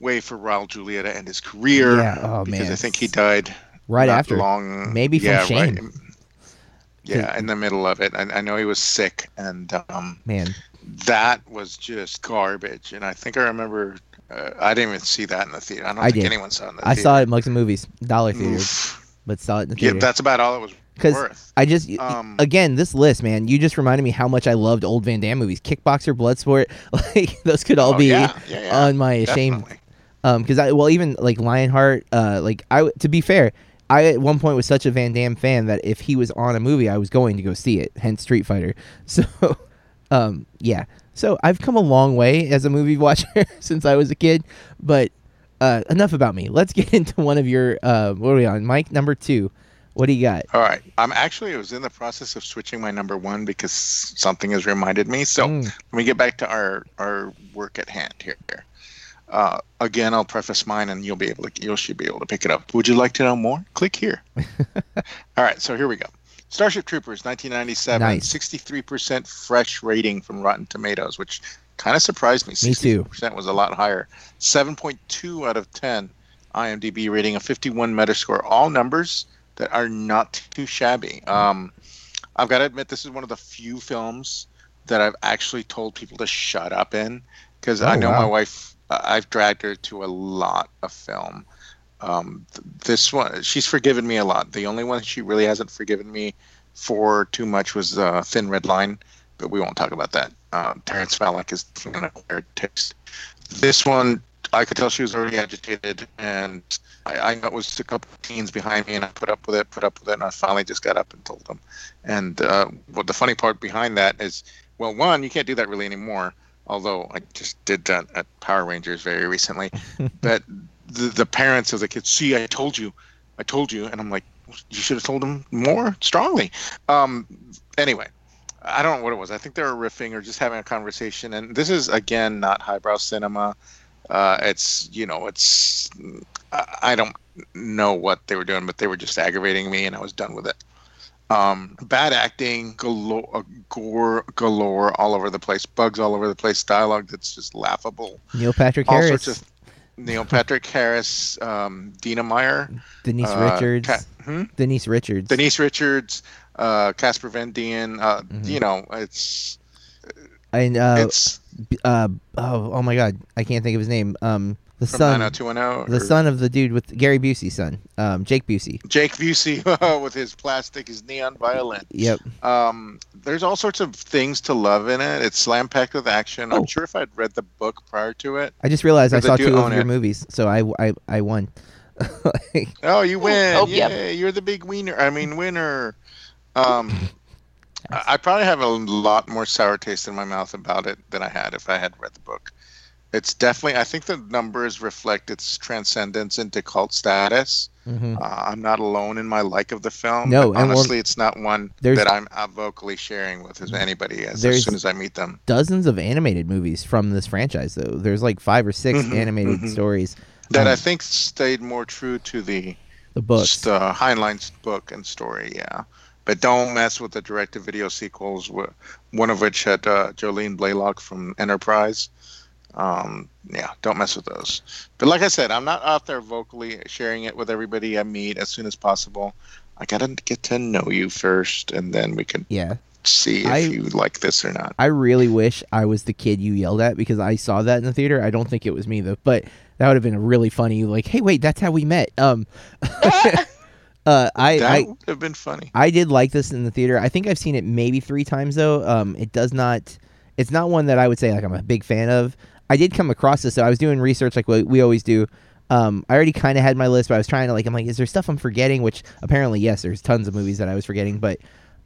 way for Raul Julia to end his career. Yeah, oh, because man. I think he died right after. long, Maybe from yeah, shame. Right, yeah, in the middle of it. I, I know he was sick, and um, Man, that was just garbage. And I think I remember uh, I didn't even see that in the theater. I don't I think did. anyone saw it in the I theater. saw it Mugs and Movies, Dollar Theater, but saw it in the Yeah, theater. that's about all it was 'Cause worth. I just Um, again this list, man. You just reminded me how much I loved old Van Damme movies, Kickboxer, Bloodsport. (laughs) Like those could all oh, be yeah, yeah, yeah, on my shame definitely. um because i well even like lionheart uh like I to be fair i at one point was such a van damme fan that if he was on a movie i was going to go see it hence street fighter (laughs) so um yeah so i've come a long way as a movie (laughs) watcher (laughs) since i was a kid but uh enough about me let's get into one of your uh what are we on mike number two what do you got All right. I'm actually I was in the process of switching my number one because something has reminded me. So Mm, let me get back to our our work at hand here. Uh, again, I'll preface mine, and you'll be able to you should be able to pick it up. Would you like to know more? Click here. (laughs) All right, so here we go. Starship Troopers, 1997, Nice. 63% fresh rating from Rotten Tomatoes, which kind of surprised me. Me too. 60% was a lot higher. 7.2 out of 10 IMDb rating, a 51 Metascore. All numbers that are not too shabby. Um, I've got to admit, this is one of the few films that I've actually told people to shut up in because Oh, I know my wife. I've dragged her to a lot of film. Um, th- this one, she's forgiven me a lot. The only one she really hasn't forgiven me for too much was uh, Thin Red Line, but we won't talk about that. Uh, Terrence Malick is an acquired taste. This one, I could tell she was already agitated, and I, I know it was a couple of teens behind me, and I put up with it, put up with it, and I finally just got up and told them. And uh, the funny part behind that is, well, one, you can't do that really anymore. Although I just did that at Power Rangers very recently, (laughs) but the the parents of the kids, see, I told you, I told you, and I'm like, you should have told them more strongly. Um, anyway, I don't know what it was. I think they were riffing or just having a conversation. And this is again not highbrow cinema. Uh, it's you know, it's I, I don't know what they were doing, but they were just aggravating me, and I was done with it. Um, bad acting, galore, uh, gore galore all over the place, bugs all over the place, dialogue that's just laughable. neil patrick All harris sorts of Neil Patrick Harris, um, Dina Meyer, denise uh, richards Ca- hmm? denise richards Denise Richards, uh, Casper Van Dien. Uh, Mhm. You know, it's and uh, it's uh oh oh my god i can't think of his name um the from son 90210. the or son of the dude with Gary Busey's son, um, Jake Busey. Jake Busey (laughs) with his plastic, his neon violin. Yep. Um, there's all sorts of things to love in it. It's slam packed with action. Oh. I'm sure if I'd read the book prior to it. I just realized I saw two of your it. movies, so I I, I won. Like, (laughs) Oh, you win! Oh, yeah, yep. you're the big wiener. I mean, winner. Um, (laughs) I I probably have a lot more sour taste in my mouth about it than I had if I had read the book. It's definitely. I think the numbers reflect its transcendence into cult status. mhm. Uh, I'm not alone in my like of the film. No, but and we're- honestly, it's not one that I'm uh, vocally sharing with as anybody as, as soon as I meet them. Dozens of animated movies from this franchise, though. There's like five or 6 Mhm, animated mhm. stories. That I Um, think stayed more true to the The books. the Heinlein's book and story. Yeah, but don't mess with the direct-to-video sequels. One of which had uh, Jolene Blalock from Enterprise. Um, yeah, don't mess with those. But like I said, I'm not out there vocally sharing it with everybody I meet as soon as possible. I gotta get to know you first, and then we can yeah. see if I- you like this or not. I really wish I was the kid you yelled at because I saw that in the theater. I don't think it was me though, but that would have been a really funny. Like, hey, wait, that's how we met. Um, (laughs) uh, I, that would have been funny. I did like this in the theater. I think I've seen it maybe three times though. Um, it does not. It's not one that I would say like I'm a big fan of. I did come across this. So I was doing research like we, always do. Um, I already kind of had my list, but I was trying to like, I'm like, is there stuff I'm forgetting? Which apparently, yes, there's tons of movies that I was forgetting, but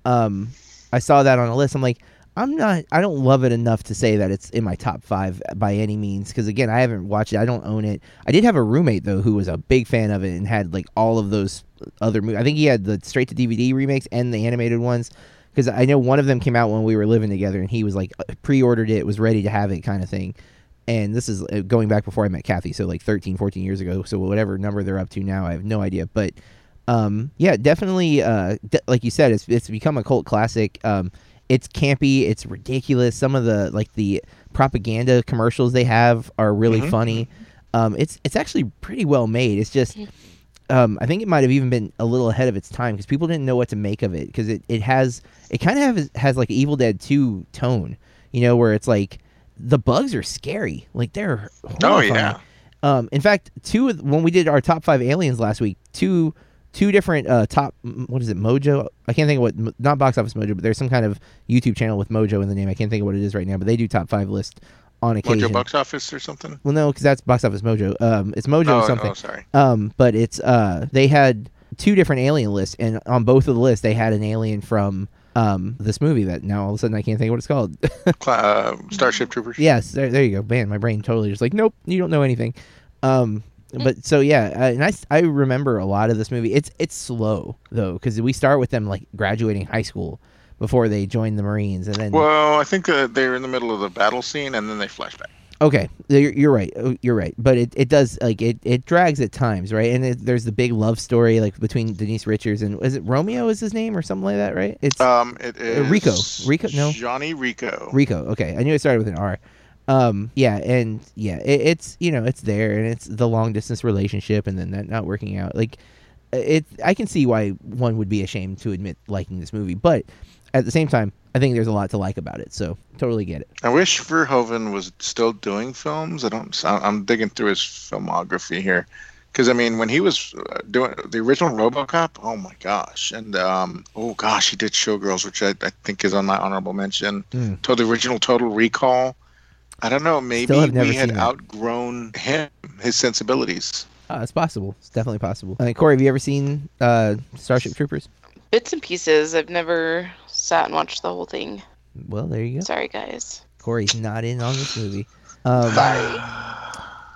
um, I saw that on a list. I'm like, I'm not, I don't love it enough to say that it's in my top five by any means. Because again, I haven't watched it. I don't own it. I did have a roommate though who was a big fan of it and had like all of those other movies. I think he had the straight to DVD remakes and the animated ones. Because I know one of them came out when we were living together, and he was like pre-ordered it, was ready to have it, kind of thing and this is uh, going back before I met Kathy, so like 13, 14 years ago. So whatever number they're up to now, I have no idea. But um, yeah, definitely, uh, de- like you said, it's it's become a cult classic. Um, it's campy, it's ridiculous. Some of the like the propaganda commercials they have are really Mhm. funny. Um, it's it's actually pretty well made. It's just. Um, I think it might have even been a little ahead of its time because people didn't know what to make of it because it, it has it kind of has, has like Evil Dead 2 tone, you know, where it's like the bugs are scary. Like they're Oh yeah. Um, in fact, two of, when we did our top five aliens last week, two two different uh, top what is it Mojo? I can't think of what not Box Office Mojo, but there's some kind of YouTube channel with Mojo in the name. I can't think of what it is right now, but they do top five list on occasion. Mojo box office or something. Well, no, because that's Box Office Mojo. Um, it's Mojo oh, or something. oh, sorry. Um, but it's uh they had two different alien lists, and on both of the lists they had an alien from um this movie that now all of a sudden I can't think of what it's called. (laughs) Uh, Starship Troopers. yes, there, there you go. Man, my brain totally just like nope, you don't know anything. Um, but so yeah, uh, and I I remember a lot of this movie. It's it's slow though because we start with them like graduating high school before they join the Marines, and then Well, I think uh, they're in the middle of the battle scene and then they flash back. Okay, you're, you're right. Oh, You're right. But it, it does like it, it drags at times, right? And it, there's the big love story like between Denise Richards and is it Romeo is his name or something like that, right? It's Um, it is Rico. Rico- no. Johnny Rico. Rico. Okay, I knew it started with an R. Um, yeah, and yeah, it, it's you know it's there, and it's the long distance relationship, and then that not working out. Like it, I can see why one would be ashamed to admit liking this movie, but at the same time, I think there's a lot to like about it. So totally get it. I wish Verhoeven was still doing films. I don't. I'm digging through his filmography here, because I mean, when he was uh, doing the original RoboCop, oh my gosh, and um, oh gosh, he did Showgirls, which I, I think is on my honorable mention. Mm. To the original Total Recall. I don't know. Maybe we had that. outgrown him, his sensibilities. Uh, it's possible. It's definitely possible. Uh, Corey, have you ever seen uh, Starship Troopers? Bits and pieces. I've never sat and watched the whole thing. Well, there you go. Sorry, guys. Corey's not in on this movie. Um, Sorry.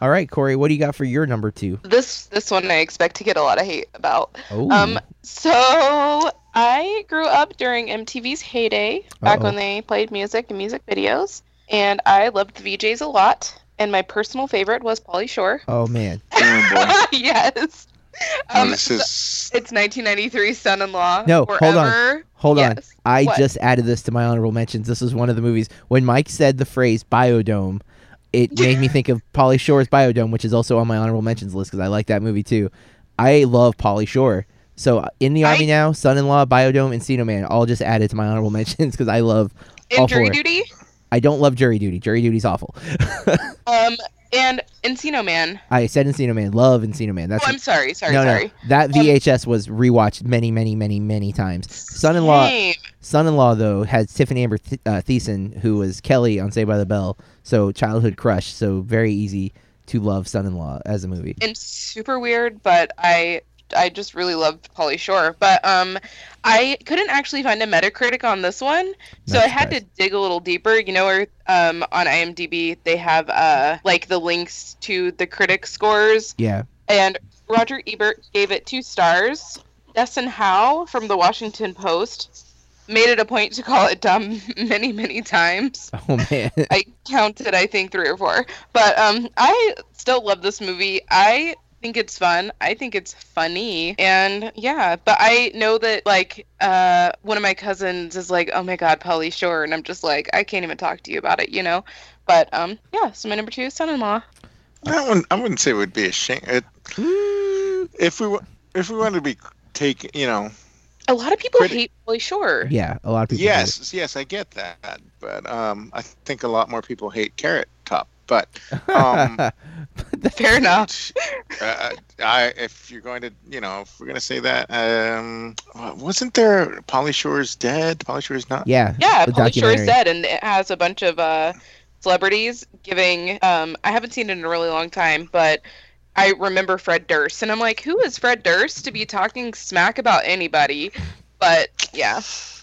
all right, Corey, what do you got for your number two? This this one I expect to get a lot of hate about. Oh, Um, so I grew up during MTV's heyday, back Uh-oh. when they played music and music videos, and I loved the VJs a lot. And my personal favorite was Pauly Shore. oh man. (laughs) Oh, boy. yes. Um, this is it's 1993 son-in-law. No, hold on. Forever. Hold on. I What? just added this to my honorable mentions. This was one of the movies when Mike said the phrase biodome. It made me think of Pauly Shore's Biodome, which is also on my honorable mentions list because I like that movie too. I love Pauly Shore. So uh, in the I- army now, Son-in-Law, Biodome, Encino Man, all just added to my honorable (laughs) mentions because I love. all And Jury four. Duty. I don't love Jury Duty. Jury Duty's awful. (laughs) Um, and Encino Man. I said Encino Man. Love Encino Man. That's oh, I'm sorry. Sorry. no, sorry. no. That VHS was rewatched many, many, many, many times. Son-in-law, Same. son-in-law though had Tiffany Amber Th- uh, Thiessen, who was Kelly on Saved by the Bell. So childhood crush. So very easy to love son-in-law as a movie. and super weird, but I I just really loved Pauly Shore. But um I couldn't actually find a Metacritic on this one, so Not I had to dig a little deeper. You know, where um on IMDb they have uh like the links to the critic scores, Yeah. and Roger Ebert gave it two stars. Desson Howe from the Washington Post made it a point to call it dumb (laughs) many many times. (laughs) Oh man. I counted, I think, three or four. But um, I still love this movie. I think it's fun. I think it's funny, and yeah. But I know that like uh, one of my cousins is like, "Oh my God, Pauly Shore," and I'm just like, I can't even talk to you about it, you know. But um, yeah. So my number two is Son-in-Law. that one. I wouldn't say it would be a shame. It, Mm, if we wa- if we wanted to be take, you know, A lot of people Pretty- hate Pauly Shore. yeah, a lot of people. do. yes, yes, I get that, but um, I think a lot more people hate Carrot Top. But (laughs) um, (laughs) Fair enough. (laughs) uh, I, if you're going to, you know, if we're going to say that, um, wasn't there Pauly Shore's dead? Pauly Shore's not. yeah. Yeah, the Pauly Shore is dead, and it has a bunch of uh, celebrities giving. Um, I haven't seen it in a really long time, but I remember Fred Durst, and I'm like, who is Fred Durst to be talking smack about anybody? But yeah,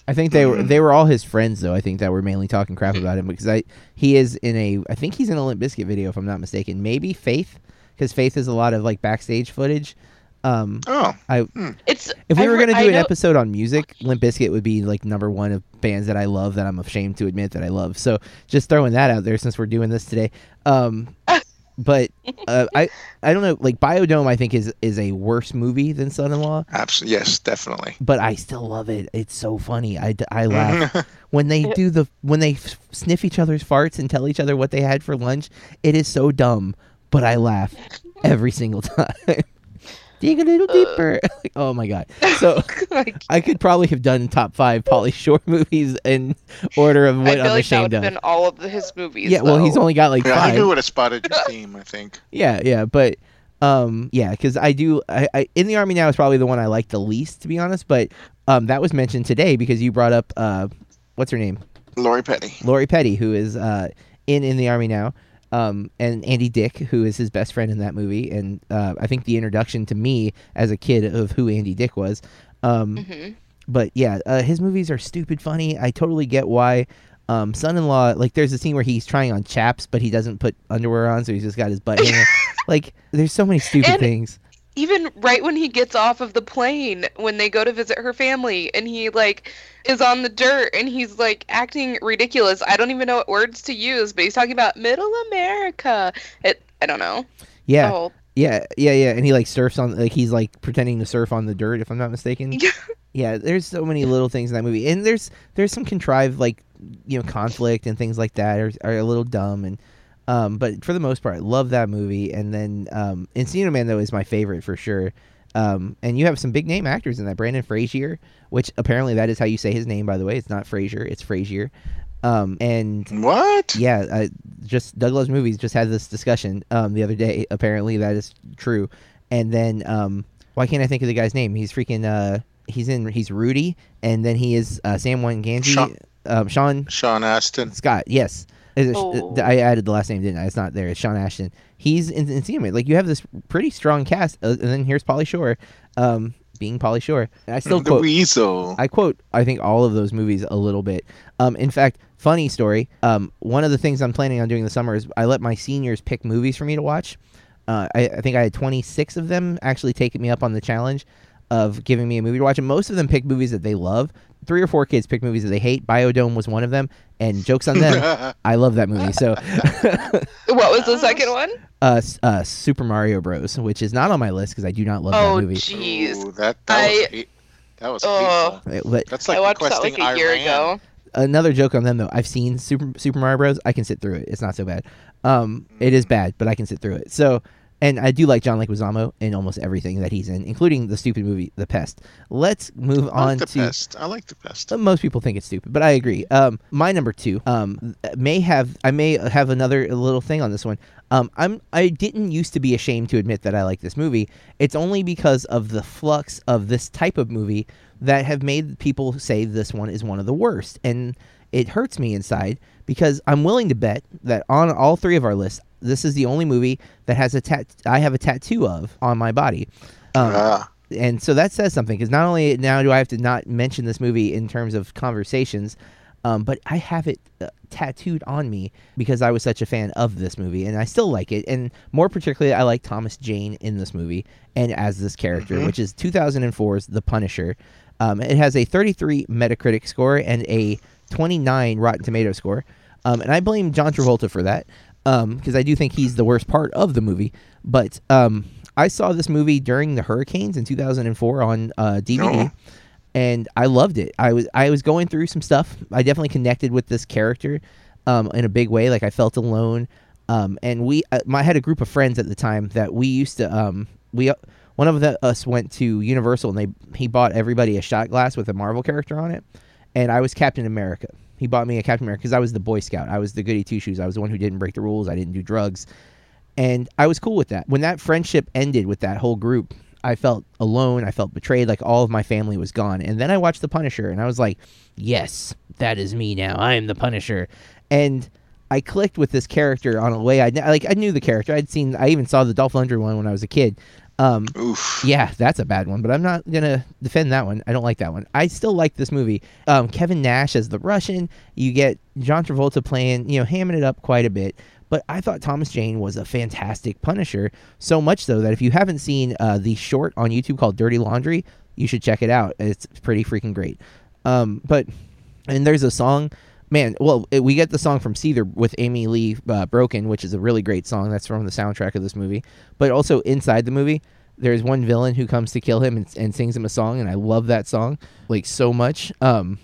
I think they were Mhm. they were all his friends though. I think that were mainly talking crap about him because I he is in a I think he's in a Limp Bizkit video if I'm not mistaken. Maybe Faith because Faith has a lot of like backstage footage. Um, Oh, I it's if we I were gonna I do an know- episode on music, Limp Bizkit would be like number one of bands that I love that I'm ashamed to admit that I love. So just throwing that out there since we're doing this today. Um, (laughs) but (laughs) uh, I I don't know like Biodome I think is is a worse movie than Son-in-Law, absolutely. Yes, definitely. but I still love it. It's so funny. I, I laugh (laughs) when they do the when they f- sniff each other's farts and tell each other what they had for lunch. It is so dumb, but I laugh every single (laughs) time. Dig a little deeper. (laughs) Like, oh my god! So (laughs) like, I could probably have done top five Pauly Shore (laughs) movies in order of what feel I'm like that ashamed would have of. been all of his movies. Yeah, well, he's only got like Yeah, I five. knew would have spotted your theme. I think. Yeah, yeah, but um, yeah, because I do. I, I in the army now is probably the one I like the least, to be honest. But um, that was mentioned today because you brought up uh, what's her name, Lori Petty. Lori Petty, who is uh in in the army now. Um, and Andy Dick, who is his best friend in that movie, and uh, I think the introduction to me as a kid of who Andy Dick was. Um, Mhm. but yeah, uh, his movies are stupid funny. I totally get why. Um, son-in-law, like, there's a scene where he's trying on chaps, but he doesn't put underwear on, so he's just got his butt (laughs) like, there's so many stupid And- things. Even right when he gets off of the plane when they go to visit her family and he like is on the dirt and he's like acting ridiculous i don't even know what words to use but he's talking about middle america it i don't know Yeah, oh yeah, yeah, yeah. And he like surfs on, like he's like pretending to surf on the dirt, if I'm not mistaken. (laughs) yeah, there's so many little things in that movie, and there's there's some contrived like you know conflict and things like that are are a little dumb and. Um, but for the most part, I love that movie. And then um, Encino Man though is my favorite for sure. Um, and you have some big name actors in that. Brendan Fraser, which apparently that is how you say his name, by the way. It's not Frazier, it's Frazier. Um, and What? yeah, I, just Douglas movies just had this discussion um, the other day. Apparently that is true. And then um, why can't I think of the guy's name? He's freaking. Uh, he's in. He's Rudy, and then he is uh, Samwise Gamgee. Sean- Um, Sean Sean Astin. Scott. Yes. Is it- Oh. I added the last name, didn't I? It's not there. It's Sean Ashton. He's in Encino Man. Like you have this pretty strong cast, uh, and then here's Pauly Shore, um, being Pauly Shore. And I still the quote. Weasel. I quote, I think all of those movies a little bit. Um, in fact, funny story. Um, one of the things I'm planning on doing this summer is I let my seniors pick movies for me to watch. Uh, I, I think I had 26 of them actually taking me up on the challenge of giving me a movie to watch, and most of them pick movies that they love. Three or four kids picked movies that they hate. Biodome was one of them, and jokes on them. (laughs) I love that movie. So, (laughs) what was the second one? uh, uh, Super Mario Bros, which is not on my list because I do not love Oh, that movie. Oh, jeez that that I- was that was Oh. hateful. But That's like i watched that requesting like a year Iran. ago another joke on them though. I've seen Super Super Mario Bros. I can sit through it. It's not so bad. Um, it is bad, but I can sit through it. So, and I do like John Leguizamo in almost everything that he's in, including the stupid movie The Pest. Let's move I like on the to. pest. I like the pest. Uh, Most people think it's stupid, but I agree. Um, my number two, um, may have I may have another little thing on this one. Um, I'm I didn't used to be ashamed to admit that I like this movie. It's only because of the flux of this type of movie that have made people say this one is one of the worst, and it hurts me inside because I'm willing to bet that on all three of our lists, this is the only movie that has a tat I have a tattoo of on my body. Um, Ah, and so that says something because not only now do I have to not mention this movie in terms of conversations, um, but I have it uh, tattooed on me because I was such a fan of this movie, and I still like it. And more particularly, I like Thomas Jane in this movie and as this character, Mhm. which is 2004's The Punisher. Um, it has a 33 Metacritic score and a 29 Rotten Tomato score, um, and I blame John Travolta for that because I do think he's the worst part of the movie. But um, I saw this movie during the hurricanes in 2004 on uh, DVD, Oh. and I loved it. I was I was going through some stuff. I definitely connected with this character um, in a big way. Like I felt alone, um, and we uh, my, I had a group of friends at the time that we used to um, we. One of the, us went to Universal and they he bought everybody a shot glass with a Marvel character on it, and I was Captain America. He bought me a Captain America because I was the Boy Scout. I was the goody two shoes. I was the one who didn't break the rules. I didn't do drugs, and I was cool with that. When that friendship ended with that whole group, I felt alone. I felt betrayed. Like all of my family was gone. And then I watched The Punisher, and I was like, "Yes, that is me now. I am the Punisher." And I clicked with this character on a way I like. I knew the character. I'd seen. I even saw the Dolph Lundgren one when I was a kid. Um, Oof. yeah, that's a bad one, but I'm not gonna defend that one. I don't like that one. I still like this movie. Um, Kevin Nash as the Russian. You get John Travolta playing, you know, hamming it up quite a bit. But I thought Thomas Jane was a fantastic Punisher. So much so that if you haven't seen uh, the short on YouTube called Dirty Laundry, you should check it out. It's pretty freaking great. Um, but and there's a song man well it, we get the song from Seether with amy lee uh, broken which is a really great song that's from the soundtrack of this movie but also inside the movie there's one villain who comes to kill him and, and sings him a song and i love that song like so much um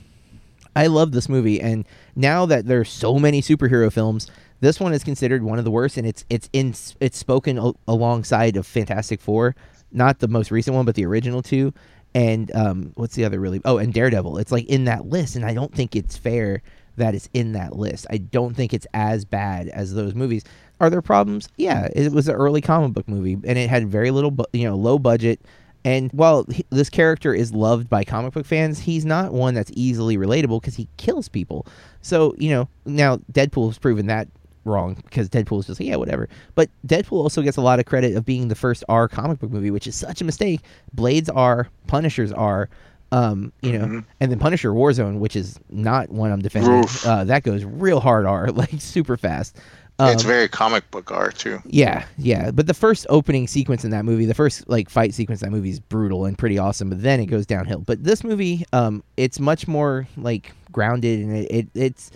i love this movie and now that there's so many superhero films this one is considered one of the worst and it's it's in it's spoken al- alongside of fantastic four not the most recent one but the original two and um, what's the other really? Oh, and Daredevil. It's like in that list, and I don't think it's fair that it's in that list. I don't think it's as bad as those movies. Are there problems? Yeah, it was an early comic book movie, and it had very little, bu- you know, low budget. And while he, this character is loved by comic book fans, he's not one that's easily relatable because he kills people. So you know, now Deadpool has proven that wrong because Deadpool is just like, yeah, whatever. But Deadpool also gets a lot of credit of being the first R comic book movie, which is such a mistake. Blades are, Punishers are, um, you know, Mhm. and then Punisher Warzone, which is not one I'm defending. Uh, that goes real hard R, (laughs) like super fast. Um, it's very comic book art too. yeah, yeah. But the first opening sequence in that movie, the first like fight sequence in that movie is brutal and pretty awesome. But then it goes downhill. But this movie, um, it's much more like grounded and it, it it's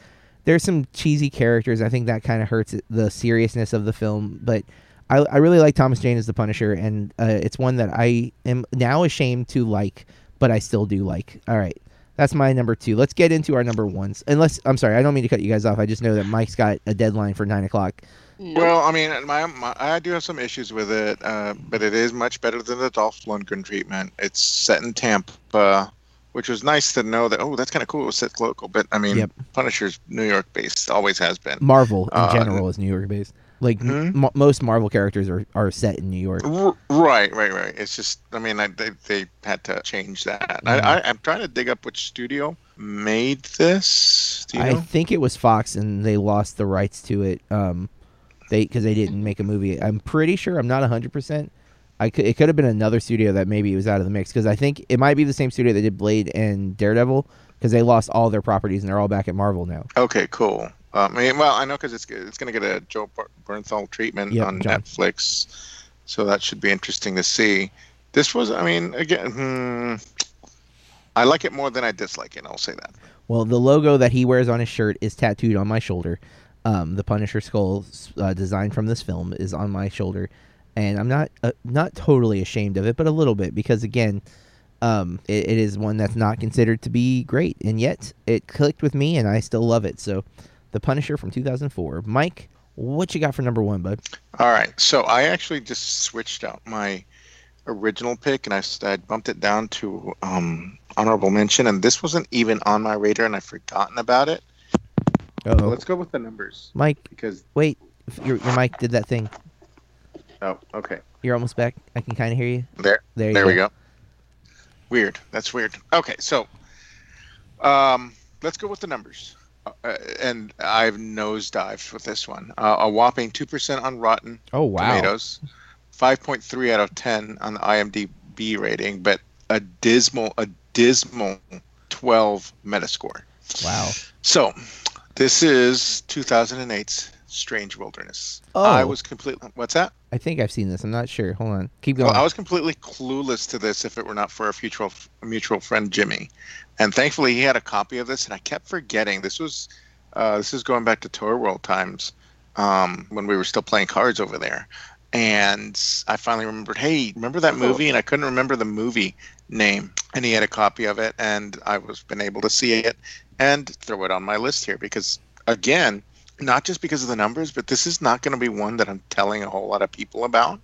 there's some cheesy characters. I think that kind of hurts the seriousness of the film. But I, I really like Thomas Jane as the Punisher, and uh, it's one that I am now ashamed to like, but I still do like. All right. That's my number two. Let's get into our number ones. Unless I'm sorry, I don't mean to cut you guys off. I just know that Mike's got a deadline for nine o'clock. Nope. Well, I mean, my, my I do have some issues with it, uh, but it is much better than the Dolph Lundgren treatment. It's set in Tampa, which was nice to know that. Oh, that's kind of cool. It was set local, but I mean, Yep. Punisher's New York based, always has been. Marvel in Uh, general is New York based. Like m- Hmm? mo- most Marvel characters are, are set in New York. R- Right, right, right. It's just, I mean, I, they, they had to change that. Mhm. I, I, I'm trying to dig up which studio made this. Do you I think it was Fox, and they lost the rights to it. Um, they because they didn't make a movie. I'm pretty sure. I'm not 100. percent I could. It could have been another studio that maybe was out of the mix because I think it might be the same studio that did Blade and Daredevil because they lost all their properties and they're all back at Marvel now. Okay, cool. Um, I mean, well, I know because it's it's going to get a Joe Ber- Bernthal treatment Yep, on John. Netflix, so that should be interesting to see. This was, I mean, again, hmm, I like it more than I dislike it. I'll say that. Well, the logo that he wears on his shirt is tattooed on my shoulder. Um, the Punisher skull uh, design from this film is on my shoulder, and I'm not uh, not totally ashamed of it, but a little bit because again, um, it, it is one that's not considered to be great, and yet it clicked with me, and I still love it. So, the Punisher from 2004. Mike, what you got for number one, bud? All right, so I actually just switched out my original pick and I bumped it down to um, honorable mention, and this wasn't even on my radar, and I've forgotten about it. Oh, Let's go with the numbers Mike, because wait, your, your mic did that thing. oh, okay, You're almost back. I can kind of hear you. there. There, you There go. we go. Weird. That's weird. Okay, so um, let's go with the numbers. Uh, and I've nosedived with this one. Uh, a whopping two percent on Rotten Oh wow. Tomatoes, five point three out of ten on the IMDb rating, but a dismal, a dismal twelve Metascore. Wow. So, this is 2008's Strange Wilderness. Oh. I was completely. What's that? I think I've seen this. I'm not sure. Hold on. Keep going. Well, I was completely clueless to this if it were not for a mutual mutual friend Jimmy, and thankfully he had a copy of this, and I kept forgetting. This was uh, this is going back to Tour World times um, when we were still playing cards over there, and I finally remembered. Hey, remember that movie? And I couldn't remember the movie name, and he had a copy of it, and I was been able to see it and throw it on my list here because again. Not just because of the numbers, but this is not going to be one that I'm telling a whole lot of people about.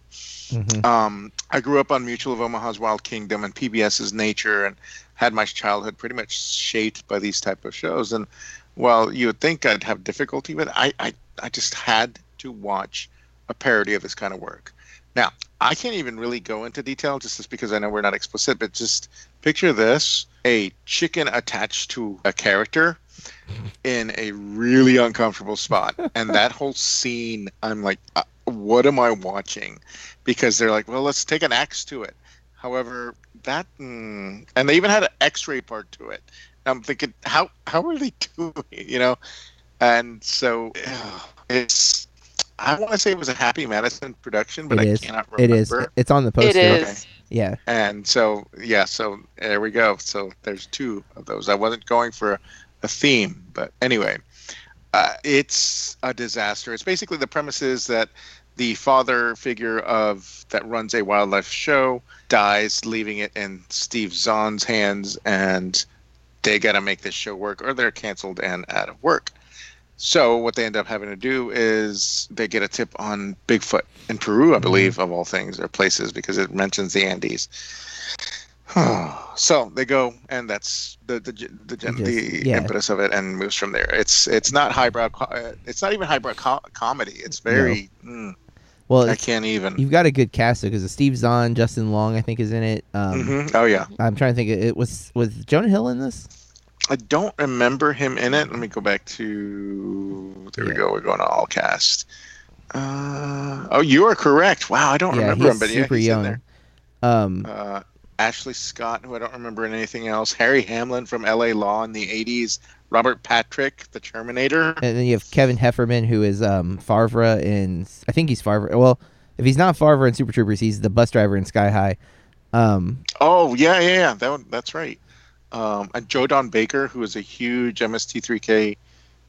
Mhm. Um, I grew up on Mutual of Omaha's Wild Kingdom and PBS's Nature, and had my childhood pretty much shaped by these type of shows. And while you would think I'd have difficulty with, it, I, I I just had to watch a parody of this kind of work. Now, I can't even really go into detail just because I know we're not explicit, but just picture this a chicken attached to a character in a really uncomfortable spot. (laughs) and that whole scene, I'm like, uh, what am I watching? Because they're like, well, let's take an axe to it. However, that, mm, and they even had an x ray part to it. I'm thinking, how, how are they (laughs) doing you know? And so (sighs) it's, I want to say it was a Happy Madison production, but It I is. cannot remember. is. It's on the poster. It is. Yeah. And so, yeah, so there we go. So there's two of those. I wasn't going for a theme, but anyway, uh, it's a disaster. It's basically the premise is that the father figure of that runs a wildlife show dies, leaving it in Steve Zahn's hands, and they got to make this show work, or they're canceled and out of work. So what they end up having to do is they get a tip on Bigfoot in Peru, I believe, of all things or places, because it mentions the Andes. (sighs) so they go, and that's the the the, the, the yeah. impetus of it, and moves from there. It's it's not highbrow. Uh, it's not even highbrow co- comedy. It's very. mm, Well, I can't even. you've got a good cast because Steve Zahn, Justin Long, I think, is in it. Um, Mhm. Oh yeah, I'm trying to think. It was was Jonah Hill in this? I don't remember him in it. Let me go back to. There we go. We're going to all cast. Uh, oh, you are correct. Wow, I don't yeah, remember him, but yeah, super he's in young. there. Um, uh, Ashley Scott, who I don't remember in anything else. Harry Hamlin from L.A. Law in the '80s. Robert Patrick, the Terminator. and then you have Kevin Heffernan, who is um Farva in. I think he's Farva. Well, if he's not Farva in Super Troopers, he's the bus driver in Sky High. Um, Oh yeah, yeah, yeah. That one, that's right. Um, and Joe Don Baker, who is a huge MST3K.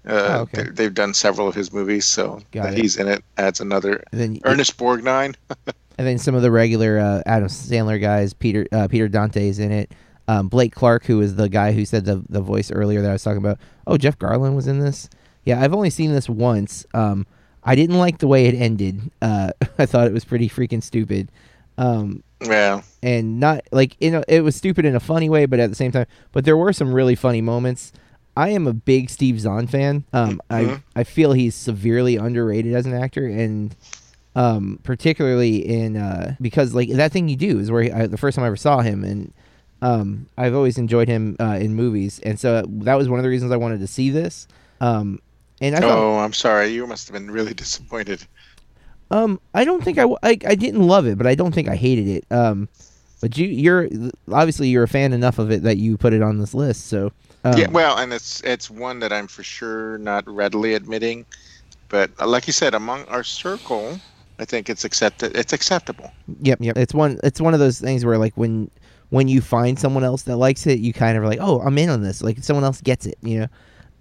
Uh, Oh, okay. they- They've done several of his movies, so Got that it. he's in it adds another. and then Ernest Borgnine. (laughs) and then some of the regular uh, Adam Sandler guys. Peter uh, Peter Dante's in it. Um, Blake Clark, who is the guy who said the the voice earlier that I was talking about. Oh, Jeff Garlin was in this. Yeah, I've only seen this once. Um, I didn't like the way it ended. Uh, (laughs) I thought it was pretty freaking stupid. Um, Yeah, and not like you know it was stupid in a funny way, but at the same time, but there were some really funny moments. I am a big Steve Zahn fan. Um, Mhm. I I feel he's severely underrated as an actor, and um, particularly in uh, because like that thing you do is where he, I, the first time I ever saw him, and um, I've always enjoyed him uh, in movies, and so that was one of the reasons I wanted to see this. Um, and I thought, oh, I'm sorry. You must have been really disappointed. um, I don't think I I didn't love it, but I don't think I hated it. Um, but you you're obviously you're a fan enough of it that you put it on this list. So um, yeah, well, and it's it's one that I'm for sure not readily admitting, but uh, like you said, among our circle, I think it's accepted. It's acceptable. Yep, yep. It's one. It's one of those things where like when when you find someone else that likes it, you kind of are like, oh, I'm in on this. Like someone else gets it, you know.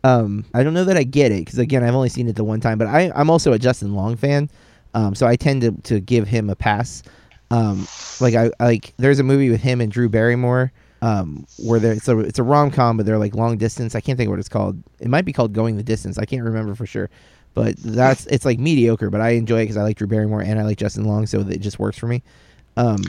Um, I don't know that I get it because again, I've only seen it the one time. But I, I'm also a Justin Long fan, um, so I tend to to give him a pass. Um, like I like there's a movie with him and Drew Barrymore. Um, where there it's a it's a rom com, but they're like long distance. I can't think of what it's called. It might be called Going the Distance. I can't remember for sure. But that's it's like mediocre, but I enjoy it because I like Drew Barrymore and I like Justin Long, so it just works for me. Um,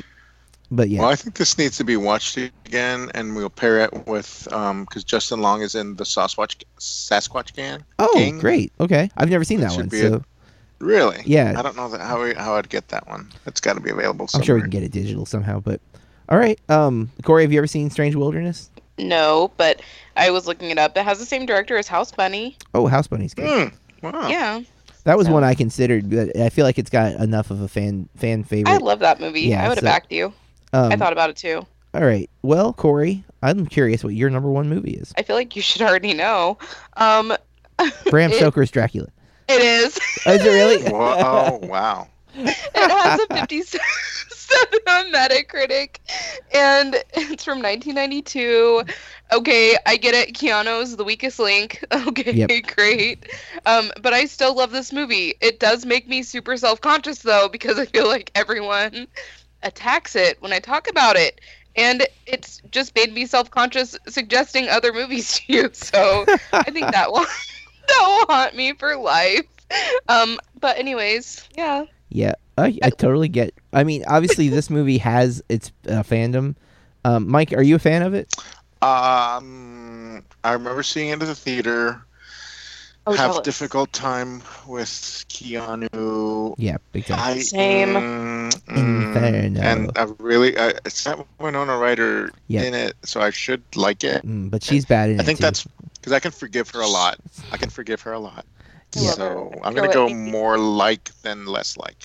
but yeah, Well, I think this needs to be watched again, and we'll pair it with because Justin Long is in the Sasquatch Sasquatch Gang. oh Gang. great, okay, I've never seen That that one, be so Really? Yeah. I don't know that how we, how I'd get that one. It's got to be available. I'm sure we can get it digital somehow. But all right, um, Corey, have you ever seen Strange Wilderness? No, but I was looking it up. It has the same director as House Bunny. Oh, House Bunny's good. Hmm. Wow. Yeah, That was So- one I considered, but I feel like it's got enough of a fan fan favorite. I love that movie. Yeah, I would have so- backed you. Um, I thought about it too. All right, well, Corey, I'm curious what your number one movie is. I feel like you should already know. Um, (laughs) Bram It- Stoker's Dracula. it is. Oh, is it really? (laughs) Whoa, oh, wow. it has a 57 (laughs) on Metacritic, and it's from 1992. Okay, I get it. Keanu's the weakest link. Okay, Yep. great. Um, but I still love this movie. It does make me super self-conscious though, because I feel like everyone attacks it when I talk about it. And it's just made me self-conscious suggesting other movies (laughs) to you. So I think that will (laughs) that will haunt me for life. Um, but anyways, yeah. Yeah, I, I totally get. I mean, obviously, this movie has its uh, fandom. Um, Mike, are you a fan of it? Um, I remember seeing it at the theater. Oh, have jealous. difficult time with Keanu. Yeah, big time. I, Same. mm, Mm, Inferno. And I really, uh, it's not Winona Ryder Yeah. in it, so I should like it. Mm, but she's bad in I it. think too. that's because I can forgive her a lot. I can forgive her a lot. I love So her. I'm gonna go like- more like than less like.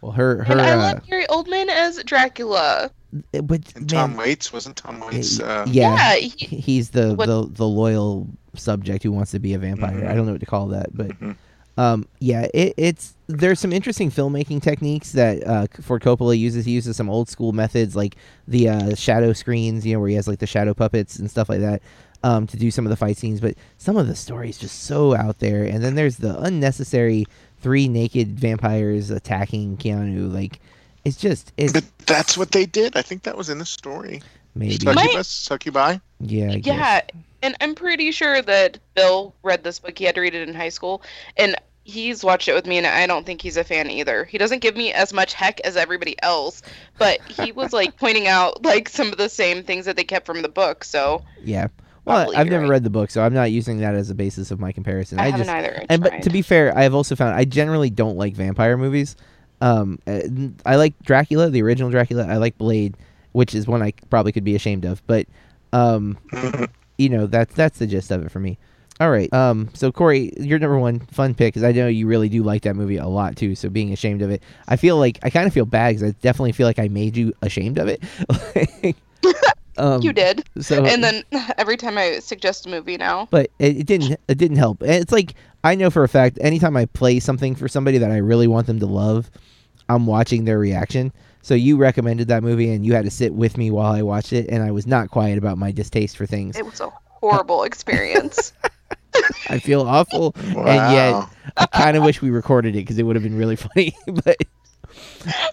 well, her her. And I uh, love Gary Oldman as Dracula. but And man, Tom Waits wasn't Tom Waits. Uh, yeah, Yeah, he- he- he's the, What- the the loyal subject who wants to be a vampire. Mhm. I don't know what to call that, but Mhm. um, yeah, it, it's there's some interesting filmmaking techniques that uh, Ford Coppola uses. He uses some old school methods like the uh, shadow screens, you know, where he has like the shadow puppets and stuff like that. Um, to do some of the fight scenes, but some of the story is just so out there. And then there's the unnecessary three naked vampires attacking Keanu. Like, it's just it's But that's what they did. I think that was in the story. Maybe Succubus, succubi. yeah I guess. yeah, and I'm pretty sure that Bill read this book. He had to read it in high school, and he's watched it with me, and I don't think he's a fan either. He doesn't give me as much heck as everybody else, but he was like (laughs) pointing out like some of the same things that they kept from the book. So Yeah. Well, Probably I've never right. read the book, so I'm not using that as a basis of my comparison. I, I, haven't just either. I and but to be fair, I have also found I generally don't like vampire movies. Um, uh, I like Dracula, the original Dracula. I like Blade, which is one I probably could be ashamed of. But, um, (laughs) you know that's that's the gist of it for me. All right. Um. So Corey, your number one fun pick because I know you really do like that movie a lot too. So being ashamed of it, I feel like I kind of feel bad because I definitely feel like I made you ashamed of it. (laughs) um, you did, So and then (laughs) every time I suggest a movie now, but it, it didn't it didn't help. And It's like I know for a fact anytime I play something for somebody that I really want them to love, I'm watching their reaction. So you recommended that movie and you had to sit with me while I watched it and I was not quiet about my distaste for things. it was a horrible (laughs) experience. (laughs) I feel awful Wow. and yet I kind of wish we recorded it because it would have been really (laughs) funny. but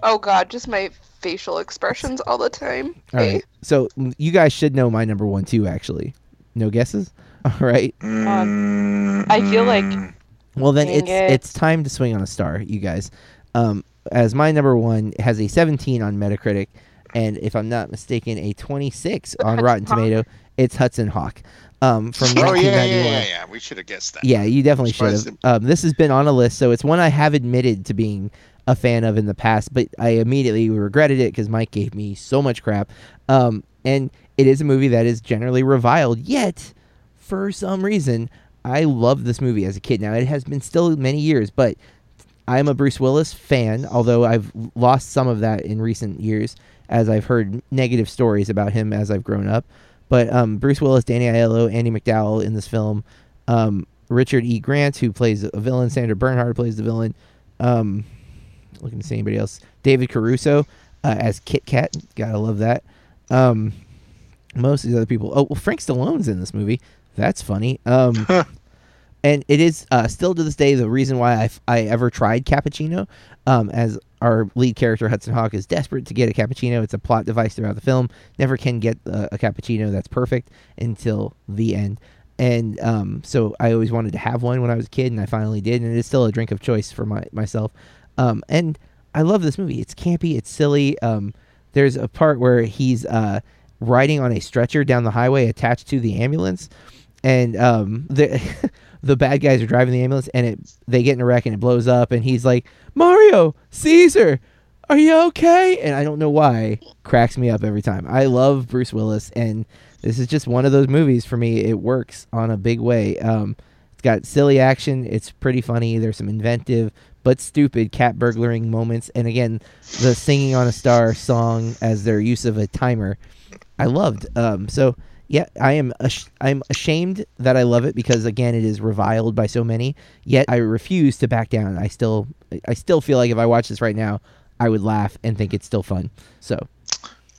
oh God, just my facial expressions all the time. all right. So mm, you guys should know my number 1 too actually. No guesses? All right. Mm, I feel like- Well, then Dang it's it. it's time to swing on a star, you guys. Um, as my number one has a 17 on Metacritic, and if I'm not mistaken, a 26 on Hudson Rotten Hawk? Tomato. It's Hudson Hawk. Um, from Oh yeah, 1991. yeah, yeah, yeah. We should have guessed that. Yeah, you definitely should have. Um, this has been on a list, so it's one I have admitted to being a fan of in the past, but I immediately regretted it because Mike gave me so much crap. Um, and it is a movie that is generally reviled, yet for some reason, I loved this movie as a kid. Now it has been still many years, but I'm a Bruce Willis fan, although I've lost some of that in recent years as I've heard negative stories about him as I've grown up. But um, Bruce Willis, Danny Aiello, Andie MacDowell in this film, um, Richard E. Grant, who plays a villain, Sandra Bernhard plays the villain. Um, looking to see anybody else. David Caruso uh, as Kit Kat, gotta love that. Um, most of these other people. Oh, well, Frank Stallone's in this movie. That's funny. (laughs) And it is uh, still to this day the reason why I, f- I ever tried cappuccino. Um, as our lead character Hudson Hawk is desperate to get a cappuccino. It's a plot device throughout the film. Never can get uh, a cappuccino that's perfect until the end. And um, so I always wanted to have one when I was a kid, and I finally did. And it is still a drink of choice for my myself. Um, and I love this movie. It's campy. It's silly. Um, there's a part where he's uh, riding on a stretcher down the highway attached to the ambulance, and um, the (laughs) the bad guys are driving the ambulance, and it they get in a wreck and it blows up, and he's like, Mario, Caesar, are you okay? And I don't know why, cracks me up every time. I love Bruce Willis, and this is just one of those movies for me. It works on a big way. Um, it's got silly action. It's pretty funny. There's some inventive but stupid cat burglaring moments, and again, the singing on a star song as their use of a timer. I loved. Um, so yeah, I am. Ash- I'm ashamed that I love it because again, it is reviled by so many. Yet I refuse to back down. I still, I still feel like if I watch this right now, I would laugh and think it's still fun. So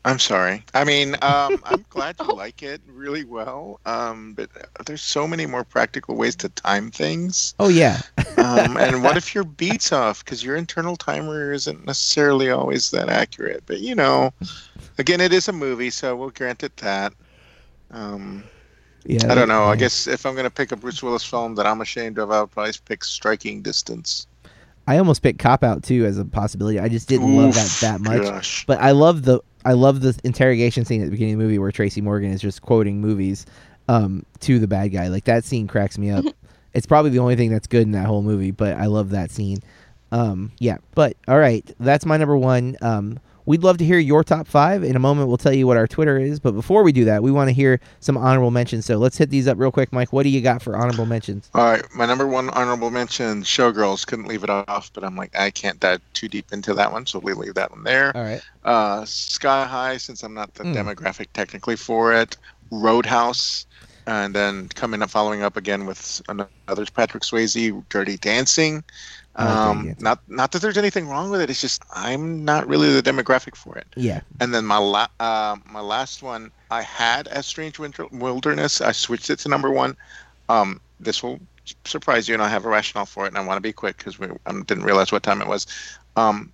I'm sorry. I mean, um, (laughs) I'm glad you like it really well. Um, but there's so many more practical ways to time things. oh yeah, Um, (laughs) and what if your beats off? Because your internal timer isn't necessarily always that accurate. But you know, again, it is a movie, so we'll grant it that. Um, yeah. I don't know. I guess if I'm gonna pick a Bruce Willis film that I'm ashamed of, I would probably pick Striking Distance. I almost picked Cop Out too as a possibility. I just didn't love that that much. Gosh. But I love the I love the interrogation scene at the beginning of the movie where Tracy Morgan is just quoting movies um, to the bad guy. Like that scene cracks me up. (laughs) it's probably the only thing that's good in that whole movie, but I love that scene. Um, yeah, but all right, that's my number one. Um, we'd love to hear your top five. In a moment, we'll tell you what our Twitter is. But before we do that, we want to hear some honorable mentions. So let's hit these up real quick, Mike. What do you got for honorable mentions? All right, my number one honorable mention, Showgirls. Couldn't leave it off, but I'm like, I can't dive too deep into that one, so we leave that one there. All right. Uh, Sky High, since I'm not the Mm. demographic technically for it. Roadhouse, and then coming up, following up again with another Patrick Swayze, Dirty Dancing. I like Dirty Um, not not that there's anything wrong with it. It's just I'm not really the demographic for it. Yeah. And then my la- uh, my last one, I had as Strange Winter- Wilderness. I switched it to number one. Um, this will surprise you, and I have a rationale for it, and I want to be quick because we I didn't realize what time it was. Um,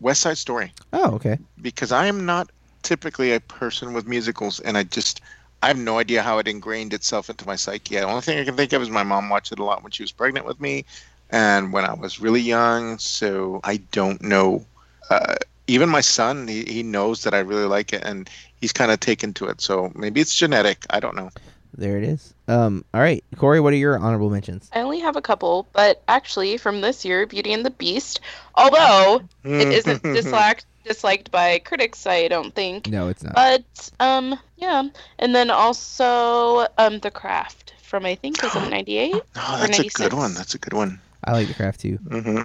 West Side Story, Oh, okay. because I am not typically a person with musicals, and I just I have no idea how it ingrained itself into my psyche. The only thing I can think of is my mom watched it a lot when she was pregnant with me, and when I was really young. So I don't know. Uh, even my son, he, he knows that I really like it, and he's kind of taken to it. So maybe it's genetic. I don't know. There it is. Um, all right, Corey, what are your honorable mentions? I only have a couple, but actually from this year, Beauty and the Beast. Although it isn't (laughs) disliked disliked by critics, I don't think. No, it's not. But um, yeah, and then also um, The Craft from I think was it (gasps) '98. Oh, that's a good one. That's a good one. I like the craft too. hmm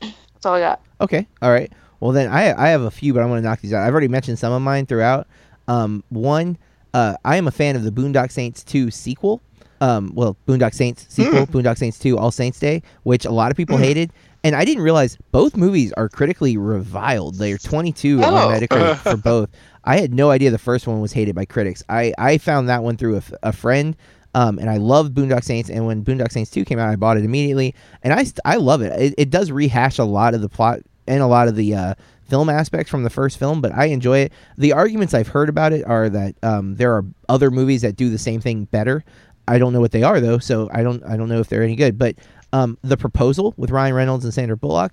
That's all I got. Okay. All right. Well, then I I have a few, but I'm going to knock these out. I've already mentioned some of mine throughout. Um, one, uh, I am a fan of the Boondock Saints 2 sequel. Um, well, Boondock Saints sequel, Boondock Saints 2 All Saints Day, which a lot of people hated. And I didn't realize both movies are critically reviled. They're 22 Oh. on Metacritic (laughs) for both. I had no idea the first one was hated by critics. I, I found that one through a, a friend, um, and I love Boondock Saints. And when Boondock Saints 2 came out, I bought it immediately. And I, I love it. it. It does rehash a lot of the plot and a lot of the uh, film aspects from the first film, but I enjoy it. The arguments I've heard about it are that um, there are other movies that do the same thing better. I don't know what they are though, so I don't I don't know if they're any good. But um, the proposal with Ryan Reynolds and Sandra Bullock,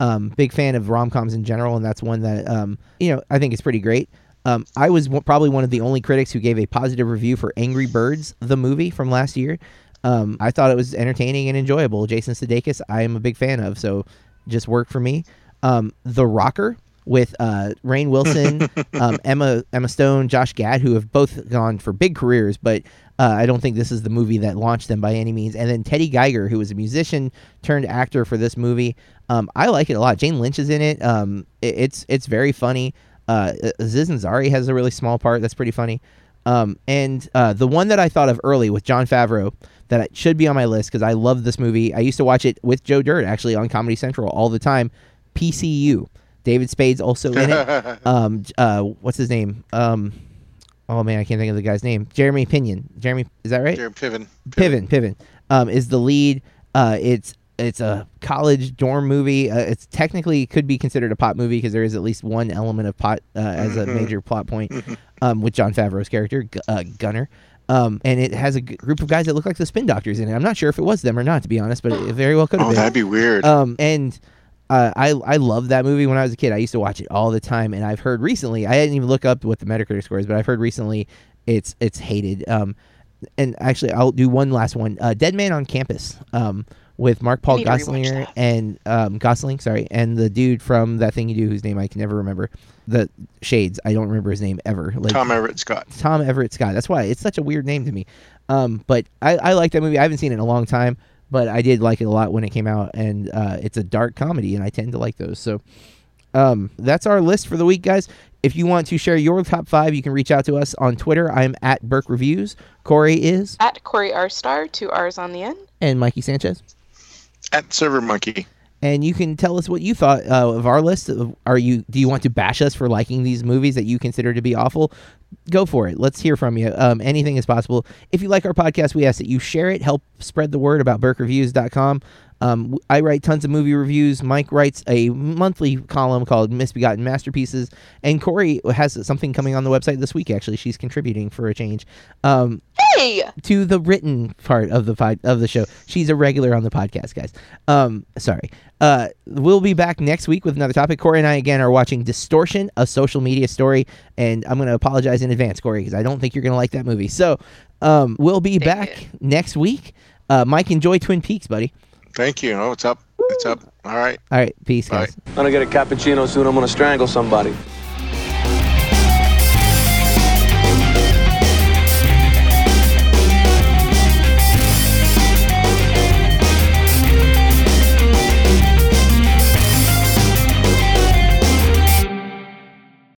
um, big fan of rom coms in general, and that's one that um, you know I think is pretty great. Um, I was w- probably one of the only critics who gave a positive review for Angry Birds, the movie from last year. Um, I thought it was entertaining and enjoyable. Jason Sudeikis, I am a big fan of, so just worked for me. Um, the Rocker with uh, Rainn Wilson, (laughs) um, Emma Emma Stone, Josh Gad, who have both gone for big careers, but uh, I don't think this is the movie that launched them by any means. And then Teddy Geiger, who was a musician turned actor for this movie. Um, I like it a lot. Jane Lynch is in it. Um, it- it's it's very funny. Uh, Aziz Ansari has a really small part that's pretty funny. Um, and uh, the one that I thought of early with Jon Favreau that should be on my list because I love this movie. I used to watch it with Joe Dirt actually on Comedy Central all the time. PCU. David Spade's also in it. (laughs) um, uh, what's his name? Um, oh man, I can't think of the guy's name. Jeremy Pinion. Jeremy, is that right? Jared Piven. Piven, Piven, um, is the lead. Uh, it's it's a college dorm movie. Uh, it's technically could be considered a pot movie because there is at least one element of pot uh, as a Mhm. major plot point (laughs) um, with Jon Favreau's character Gu- uh, Gunner. Um, and it has a g- group of guys that look like the Spin Doctors in it. I'm not sure if it was them or not, to be honest, but it very well could have Oh, been. that'd be weird. Um, and uh, I I loved that movie when I was a kid. I used to watch it all the time, and I've heard recently. I didn't even look up what the Metacritic score is, but I've heard recently it's it's hated. Um, and actually, I'll do one last one. Uh, Dead Man on Campus. With Mark Paul need to rewatch Gosselaar and um, Gosling, sorry, and the dude from that thing you do, whose name I can never remember. The Shades. I don't remember his name ever. Like Tom Everett Scott. Tom Everett Scott. That's why it's such a weird name to me. Um, but I, I like that movie. I haven't seen it in a long time, but I did like it a lot when it came out, and uh, it's a dark comedy, and I tend to like those. So um, that's our list for the week, guys. If you want to share your top five, you can reach out to us on Twitter. I'm at Burke Reviews. Corey is, At Corey R Star, two R's on the end. and Mikey Sanchez. At Server Monkey. and you can tell us what you thought uh, of our list. Are you do you want to bash us for liking these movies that you consider to be awful? Go for it. Let's hear from you. Um, anything is possible. If you like our podcast, we ask that you share it. Help spread the word about BurkeReviews.com. Um, I write tons of movie reviews. Mike writes a monthly column called Misbegotten Masterpieces, and Corey has something coming on the website this week. Actually, she's contributing for a change. Um, Hey, to the written part of the pod, of the show. She's a regular on the podcast, guys. Um, sorry. Uh, we'll be back next week with another topic. Corey and I again are watching Distortion, a social media story, and I'm going to apologize in advance, Corey, because I don't think you're going to like that movie. So, um, we'll be Dang back it. next week. Uh, Mike, enjoy Twin Peaks, buddy. Thank you. Oh, it's up. It's up. All right. All right, peace, All guys. right. I'm gonna get a cappuccino soon. I'm gonna strangle somebody.